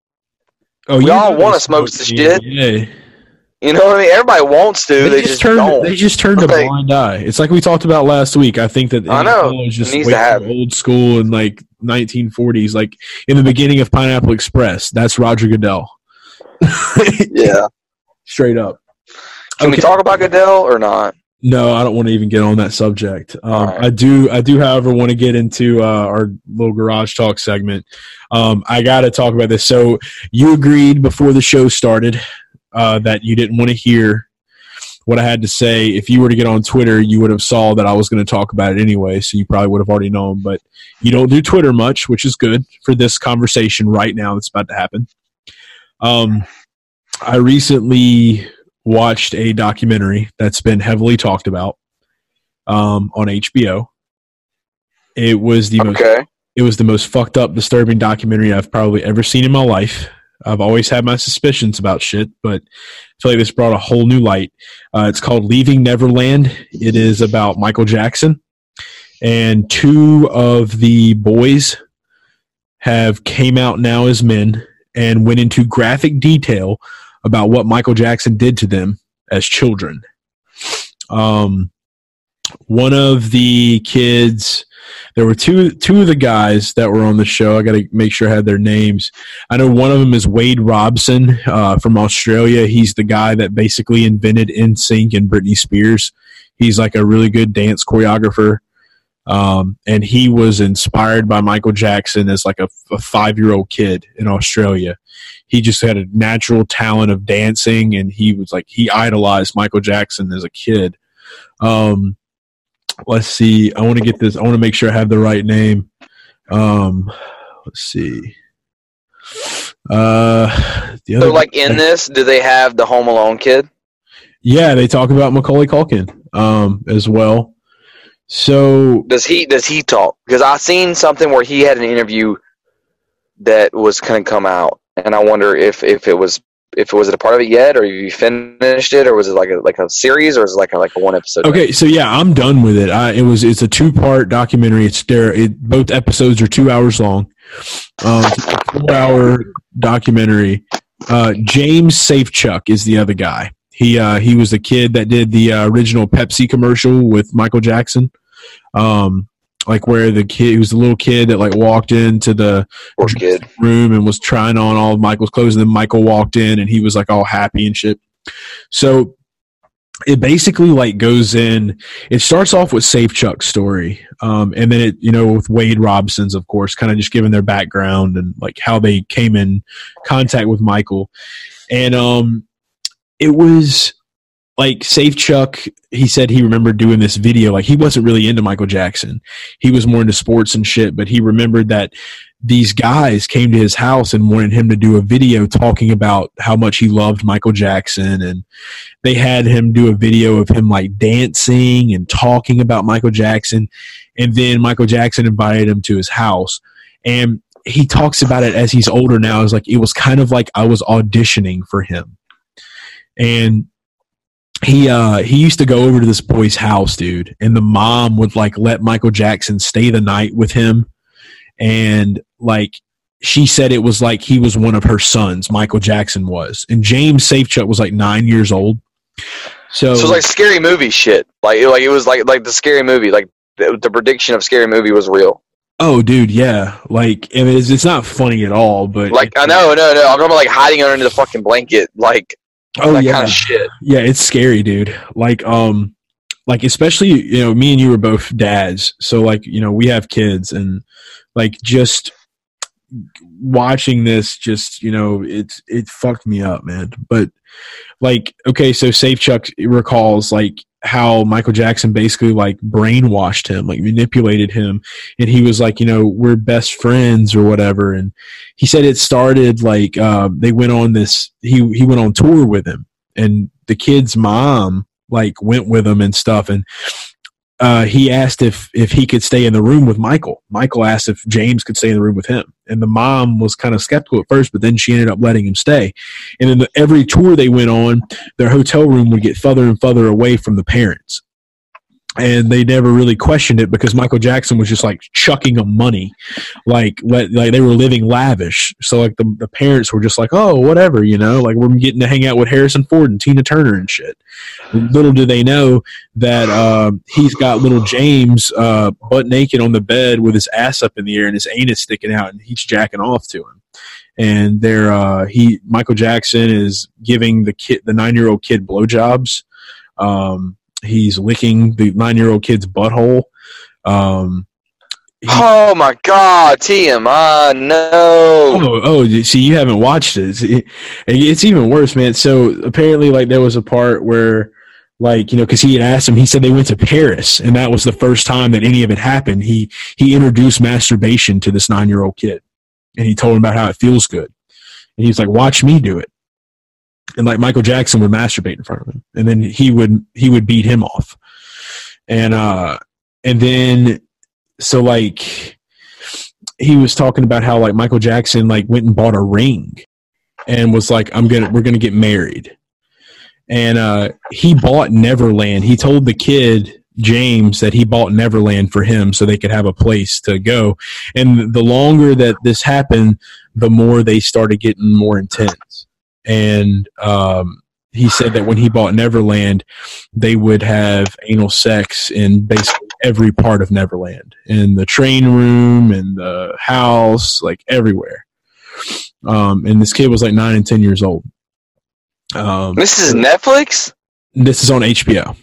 Oh, we all wanna smoke smoke the shit. You know what I mean? Everybody wants to. They, just, turned don't. they just turned a blind eye. It's like we talked about last week. I think that I know. Is just needs way to happen. old school in like 1940s, like in the beginning of Pineapple Express. That's Roger Goodell, yeah. straight up. Can we talk about Goodell or not? No, I don't want to even get on that subject. Um, Alright. I do, I do, however, want to get into uh, our little garage talk segment. Um, I got to talk about this. So you agreed before the show started uh, that you didn't want to hear what I had to say. If you were to get on Twitter, you would have saw that I was going to talk about it anyway. So you probably would have already known. But you don't do Twitter much, which is good for this conversation right now that's about to happen. Um, I recently watched a documentary that's been heavily talked about um, on HBO. It was the most Okay. it was the most fucked up, disturbing documentary I've probably ever seen in my life. I've always had my suspicions about shit, but I feel like this brought a whole new light. Uh, it's called Leaving Neverland. It is about Michael Jackson, and two of the boys have came out now as men and went into graphic detail about what Michael Jackson did to them as children. Um, one of the kids there were two two of the guys that were on the show. I got to make sure I had their names. I know one of them is Wade Robson uh, from Australia. He's the guy that basically invented NSYNC and Britney Spears. He's like a really good dance choreographer, um, and he was inspired by Michael Jackson as like a, a five year old kid in Australia. He just had a natural talent of dancing, and he was like he idolized Michael Jackson as a kid. Um, let's see. I want to get this. I want to make sure I have the right name. Um, let's see. Uh, the other So, like in this, do they have the Home Alone kid? yeah, they talk about Macaulay Culkin um as well. So Does he does he talk? Because I seen something where he had an interview that was going to come out, and I wonder if if it was if was it a part of it yet, or you finished it, or was it like a like a series, or is it like a like a one episode? okay, so yeah, I'm done with it. I, it was it's a two part documentary. It's there. It, both episodes are two hours long. Um, four hour documentary. Uh, James Safechuck is the other guy. He uh, he was the kid that did the uh, original Pepsi commercial with Michael Jackson. Um, like where the kid he was the little kid that like walked into the room and was trying on all of Michael's clothes, and then Michael walked in and he was like all happy and shit. So it basically like goes in. It starts off with Safechuck's story, um, and then it you know with Wade Robson's, of course, kind of just giving their background and like how they came in contact with Michael, and um, it was like Safechuck. He said he remembered doing this video. Like he wasn't really into Michael Jackson. He was more into sports and shit, but he remembered that these guys came to his house and wanted him to do a video talking about how much he loved Michael Jackson and they had him do a video of him like dancing and talking about Michael Jackson and then Michael Jackson invited him to his house and he talks about it as he's older now it's like it was kind of like I was auditioning for him and he uh he used to go over to this boy's house dude and the mom would like let Michael Jackson stay the night with him and like she said it was like he was one of her sons Michael Jackson was and James Safechuck was like 9 years old so, So it was like scary movie shit. Like like it was like like the scary movie. Like the, the prediction of scary movie was real. oh dude yeah like I mean, it's, it's not funny at all but Like I know, no, no. I'm talking about like hiding under the fucking blanket, like oh that yeah kind of shit. Yeah, it's scary, dude. Like, um, like especially you know, me and you were both dads, so like you know, we have kids, and like just watching this, just you know, it's it fucked me up, man. But like, okay, so Safechuck recalls like how Michael Jackson basically like brainwashed him, like manipulated him, and he was like, you know, we're best friends or whatever, and he said it started like uh, they went on this he he went on tour with him. And the kid's mom like went with him and stuff. And uh, he asked if if he could stay in the room with Michael. Michael asked if James could stay in the room with him, and the mom was kind of skeptical at first, but then she ended up letting him stay. And then the, every tour they went on, their hotel room would get further and further away from the parents. And they never really questioned it because Michael Jackson was just like chucking them money, like let, like they were living lavish. So like the the parents were just like, oh whatever, you know, like we're getting to hang out with Harrison Ford and Tina Turner and shit. Little do they know that uh, he's got little James uh, butt naked on the bed with his ass up in the air and his anus sticking out, and he's jacking off to him. And there, uh, he Michael Jackson is giving the kid, the nine year old kid, blowjobs. Um, he's licking the nine year old kid's butthole. Um, he- Oh my God, TMI, no. Oh, oh, see, you haven't watched it. It's, it's even worse, man. So apparently, like, there was a part where, like, you know, because he had asked him, he said they went to Paris, and that was the first time that any of it happened. He he introduced masturbation to this nine year old kid, and he told him about how it feels good, and he's like, "Watch me do it." And like Michael Jackson would masturbate in front of him, and then he would he would beat him off, and uh, and then so like he was talking about how like Michael Jackson like went and bought a ring and was like I'm to we're to get married. And uh he bought Neverland. He told the kid James that he bought Neverland for him so they could have a place to go. And the longer that this happened, the more they started getting more intense. And um he said that when he bought Neverland, they would have anal sex in basically every part of Neverland, in the train room, in the house, like everywhere. Um, and this kid was like nine and ten years old. Um, This is Netflix? this is on HBO.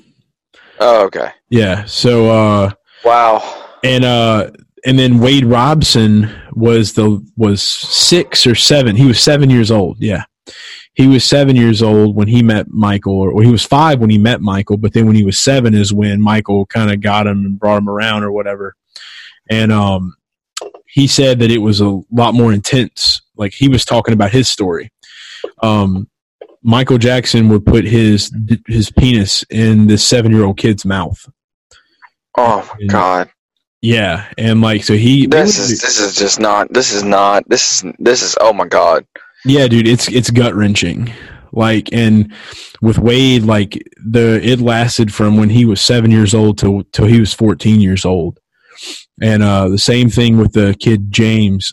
Oh, okay. Yeah. So uh, Wow. and uh, and then Wade Robson was the was six or seven. He was seven years old. Yeah. He was seven years old when he met Michael, or well, he was five when he met Michael, but then when he was seven is when Michael kind of got him and brought him around or whatever. And um, he said that it was a lot more intense. Like he was talking about his story. Um, Michael Jackson would put his his penis in this seven year old kid's mouth. Oh my And- God. Yeah, and like so he This is this is just not. This is not. This is this is. Oh my God. Yeah, dude, it's it's gut wrenching. Like, and with Wade, like the it lasted from when he was seven years old till till he was fourteen years old, and uh, the same thing with the kid James,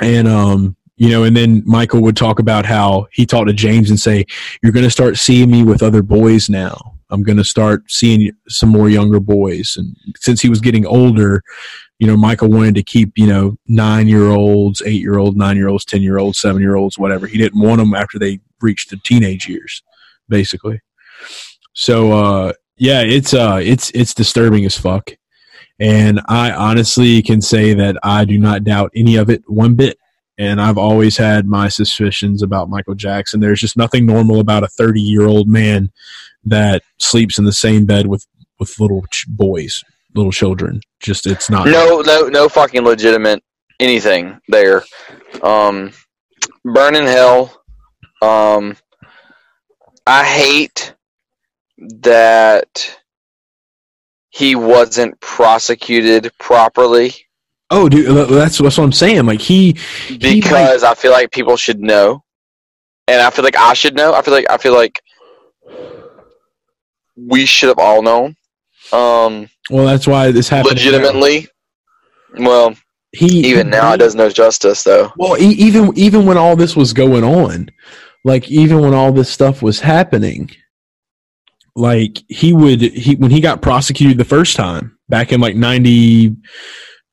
and um, you know, and then Michael would talk about how he talked to James and say, "You're going to start seeing me with other boys now. I'm going to start seeing some more younger boys." And since he was getting older, you know, Michael wanted to keep, you know, nine year olds, eight year olds, nine year olds, 10 year olds, seven year olds, whatever. He didn't want them after they reached the teenage years, basically. So, uh, yeah, it's, uh, it's, it's disturbing as fuck. And I honestly can say that I do not doubt any of it one bit. And I've always had my suspicions about Michael Jackson. There's just nothing normal about a 30 year old man that sleeps in the same bed with, with little ch- boys, little children. Just, it's not. No, no, no fucking legitimate anything there. Um, burn in hell. Um, I hate that he wasn't prosecuted properly Oh, dude, that's that's what I'm saying. Like he, he like, because I feel like people should know, and I feel like I should know. I feel like I feel like we should have all known. Um, well, that's why this happened. legitimately. Well, he even now it does no justice though. Well, e- even even when all this was going on, like even when all this stuff was happening, like he would he when he got prosecuted the first time back in like ninety.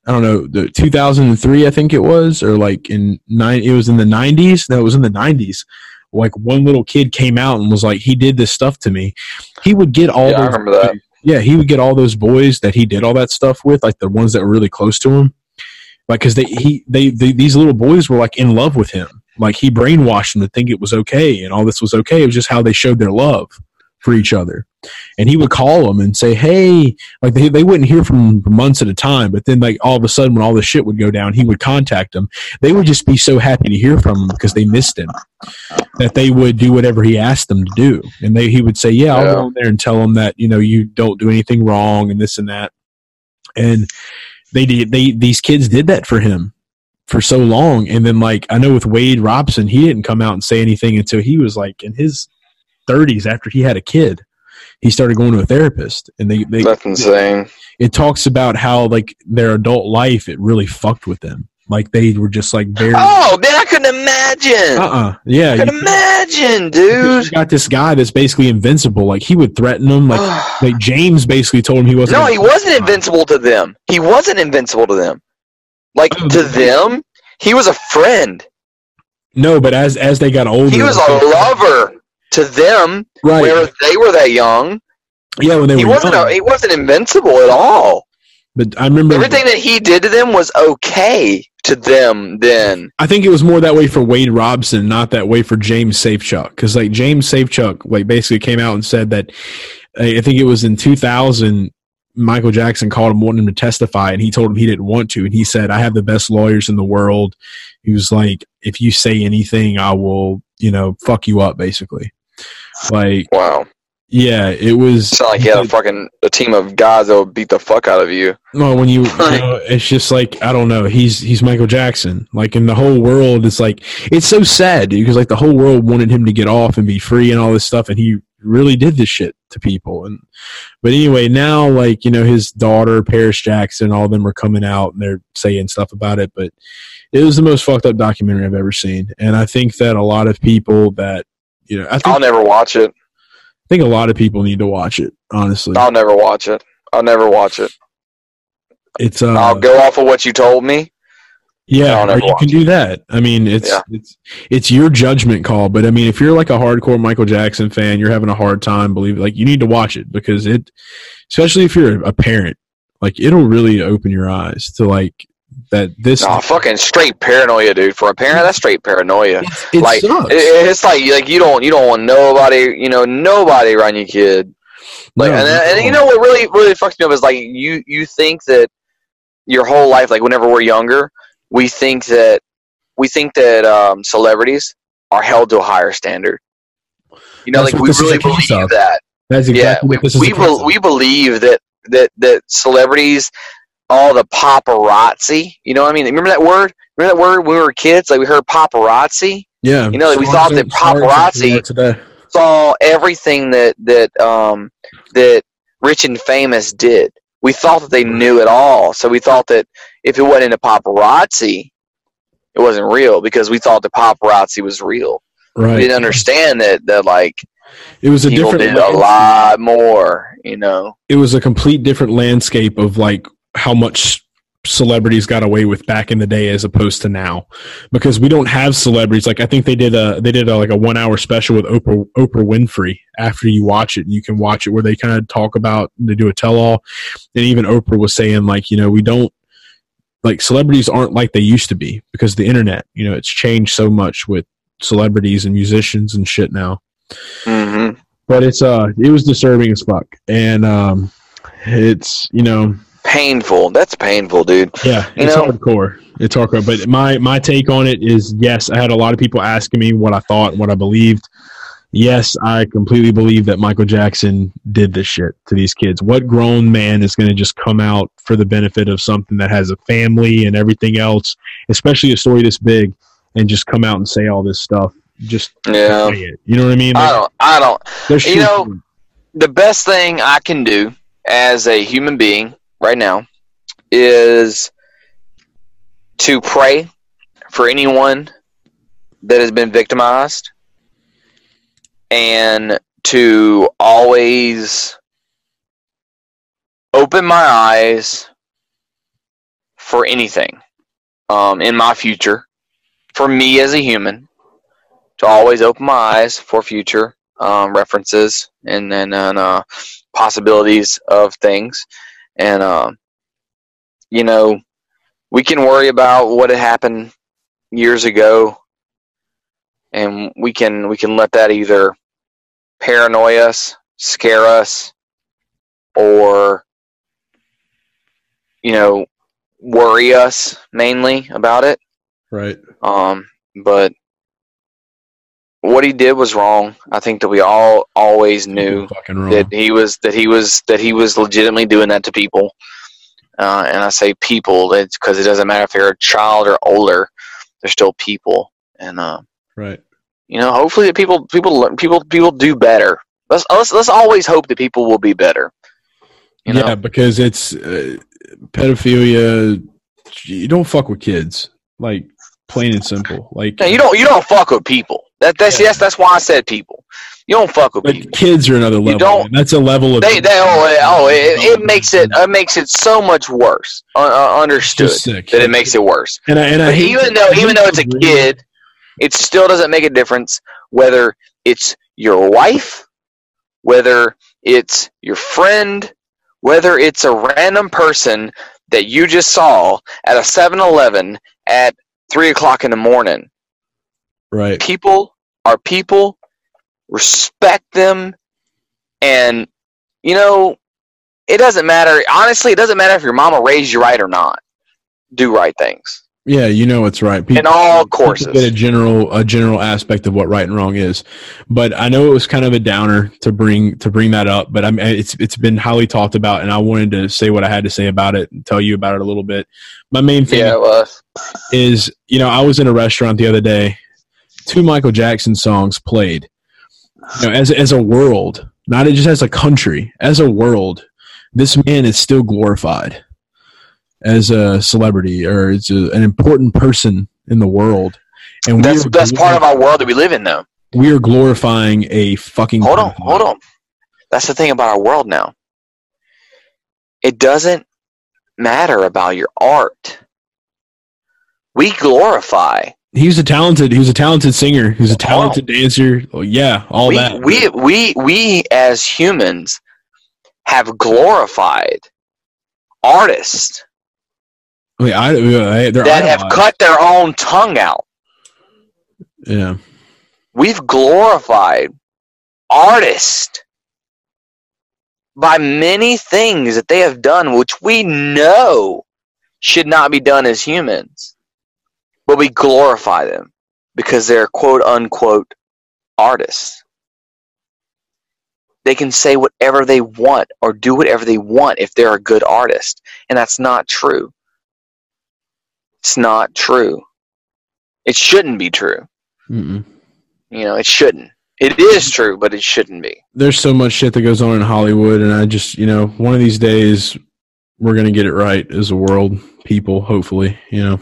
I don't know, the 2003, I think it was, or like in nine, it was in the 90s. No, it was in the 90s. Like one little kid came out and was like, he did this stuff to me. He would get all Yeah, I those remember that. boys- yeah, he would get all those boys that he did all that stuff with, like the ones that were really close to him. Like, cause they, he, they, they, these little boys were like in love with him. Like he brainwashed them to think it was okay and all this was okay. It was just how they showed their love for each other. And he would call them and say, Hey, like they, they wouldn't hear from him for months at a time. But then like all of a sudden when all this shit would go down, he would contact them. They would just be so happy to hear from him because they missed him that they would do whatever he asked them to do. And they, he would say, yeah, I'll Yeah. go in there and tell them that, you know, you don't do anything wrong and this and that. And they did, they, these kids did that for him for so long. And then like, I know with Wade Robson, he didn't come out and say anything until he was like in his thirties after he had a kid. he started going to a therapist, and they, they That's insane. it talks about how like their adult life it really fucked with them. Like they were just like very. Oh man, I couldn't imagine. Uh uh Yeah. I you- imagine, you dude. got this guy that's basically invincible. Like he would threaten them. Like like James basically told him he wasn't. no, he wasn't invincible to them. He wasn't invincible to them. Like Oh, to them, he was a friend. No, but as as they got older, He was a lover to them. Right. Where they were that young, yeah, when they he were wasn't. young. A, he wasn't invincible at all. but I remember Everything that he did to them was okay to them. Then I think it was more that way for Wade Robson, not that way for James Safechuck. Because like James Safechuck, like basically came out and said that I I think it was in 2000. Michael Jackson called him wanting him to testify, and he told him he didn't want to. And he said, "I have the best lawyers in the world." He was like, "If you say anything, I will, you know, fuck you up." Basically, like, wow, yeah, it was. it's not like he had a fucking a team of guys that would beat the fuck out of you. No, when you, you know, it's just like I don't know. He's he's Michael Jackson. Like in the whole world, it's like it's so sad because like the whole world wanted him to get off and be free and all this stuff, and he really did this shit to people. And but anyway, now like you know his daughter Paris Jackson, all of them are coming out and they're saying stuff about it. But it was the most fucked up documentary I've ever seen, and I think that a lot of people that you know, I think I'll never watch it. I think a lot of people need to watch it. Honestly, I'll never watch it. I'll never watch it. it's uh, I'll go off of what you told me. Yeah, you can do that. I mean, it's Yeah. it's it's your judgment call, but I mean, if you're like a hardcore Michael Jackson fan, you're having a hard time believing. Like, you need to watch it because it, especially if you're a parent, like it'll really open your eyes to like that. This No, fucking straight paranoia, dude. For a parent, that's straight paranoia. it like it- it's like like you don't you don't want nobody you know nobody around your kid. Like No, and, not and you know what really really fucks me up is like you you think that your whole life like whenever we're younger we think that we think that um, celebrities are held to a higher standard. You know, That's like we really believe of. that. That's exactly yeah, we what this is. we, a case bel of. we believe that that that celebrities, all the paparazzi. You know, what I mean, remember that word? Remember that word when we were kids? Like we heard paparazzi. yeah, you know, we thought that paparazzi- Saw everything that that um that rich and famous did. We thought that they knew it all, so we thought that if it wasn't a paparazzi, it wasn't real because we thought the paparazzi was real. Right. We didn't understand that that like It was a different did a lot more. You know. it was a complete different landscape of like how much celebrities got away with back in the day as opposed to now. Because we don't have celebrities. Like i think they did a they did a, like a one hour special with oprah oprah winfrey after you watch it. You can watch it where they kind of talk about they do a tell-all. And even oprah was saying like you know we don't like celebrities aren't like they used to be because the internet you know it's changed so much with celebrities and musicians and shit now. Hmm but it's uh it was disturbing as fuck. And um it's you know Painful. That's painful, dude. yeah You it's know- hardcore it's hardcore but my my take on it is yes i had a lot of people asking me what i thought what i believed yes i completely believe that michael jackson did this shit to these kids what grown man is going to just come out for the benefit of something that has a family and everything else especially a story this big and just come out and say all this stuff just Yeah. it. you know what i mean I don't. I don't. You know- the best thing I can do as a human being right now is to pray for anyone that has been victimized and to always open my eyes for anything um, in my future for me as a human to always open my eyes for future um, references and then uh, possibilities of things. And um, you know, we can worry about what had happened years ago, and we can we can let that either paranoid us, scare us, or you know, worry us mainly about it. right Um, but what he did was wrong. I think that we all always knew that he was that he was that he was legitimately doing that to people. Uh, and I say people, it's because it doesn't matter if they're a child or older, they're still people. And uh, right you know, hopefully, that people people learn- people people do better. Let's let's let's always hope that people will be better. You know? yeah, because it's uh, pedophilia. You don't fuck with kids, like plain and simple. Like No, you don't you don't fuck with people. That that's yes, that's why I said people. You don't fuck with But people. kids are another level. don't- That's a level of They they oh, it- oh it, it makes it it makes it so much worse. Uh, uh, understood that it makes it worse. And I, and I even though even though it's a kid, it still doesn't make a difference whether it's your wife, whether it's your friend, whether it's a random person that you just saw at a 7-Eleven at three o'clock in the morning. Right? People are people. Respect them, and you know it doesn't matter. Honestly, it doesn't matter if your mama raised you right or not. Do right things Yeah, you know it's right. People, in all courses. get a general a general aspect of what right and wrong is, but I know it was kind of a downer to bring to bring that up. But I mean, it's it's been highly talked about, and I wanted to say what I had to say about it and tell you about it a little bit. My main thing Yeah, is, you know, I was in a restaurant the other day. Two Michael Jackson songs played. You know, as as a world, not just as a country, as a world, this man is still glorified as a celebrity or as a, an important person in the world. And That's that's part of our world that we live in, though. we are glorifying a fucking. Hold on, hold on. That's the thing about our world now. It doesn't matter about your art. We glorify. He was a talented. He was a talented singer. He was a on. talented dancer. Oh, yeah, all we, that. we we we as humans have glorified artists I, I, that have cut their own tongue out. Yeah, We've glorified artists by many things that they have done, which we know should not be done as humans. But we glorify them because they're quote unquote artists. They can say whatever they want or do whatever they want if they're a good artist. And that's not true. It's not true. It shouldn't be true. Mm-mm. You know, it shouldn't. It is true, but it shouldn't be. there's so much shit that goes on in Hollywood, and I just, you know, one of these days we're gonna get it right as a world, people. Hopefully, you know.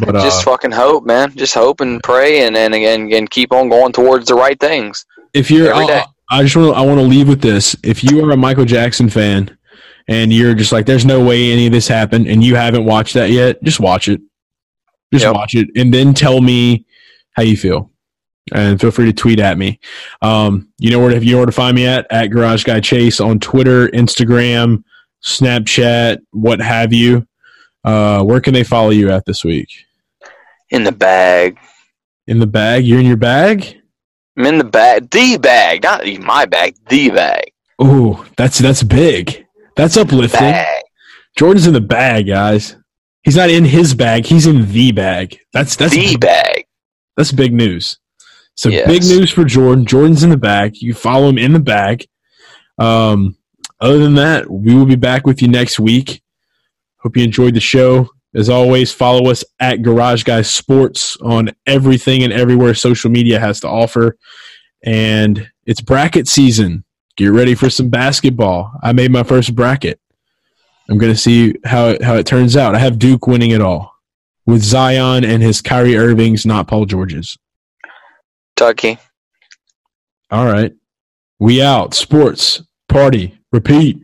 But uh, just fucking hope, man. Just hope and pray, and and again, and keep on going towards the right things. if you're, day. I, I just want to, I want to leave with this. If you are a Michael Jackson fan and you're just like, there's no way any of this happened, and you haven't watched that yet, just watch it. Just Yep. watch it, and then tell me how you feel. And feel free to tweet at me. Um, you know where to, you know where to find me at at Garage Guy Chase on Twitter, Instagram, Snapchat, what have you. Uh, where can they follow you at this week? In the bag. In the bag? You're in your bag? I'm in the bag. The bag, not even my bag. The bag. Ooh, that's that's big. That's uplifting. Bag. Jordan's in the bag, guys. He's not in his bag. He's in the bag. That's that's The bag. that's big news. So Yes. big news for Jordan. Jordan's in the bag. You follow him in the bag. Um, other than that, we will be back with you next week. Hope you enjoyed the show. As always, follow us at Garage Guys Sports on everything and everywhere social media has to offer. And it's bracket season. Get ready for some basketball. I made my first bracket. I'm going to see how it, how it turns out. I have Duke winning it all with Zion and his Kyrie Irvings, not Paul George's. Tucky. All right. We out. Sports. Party. Repeat.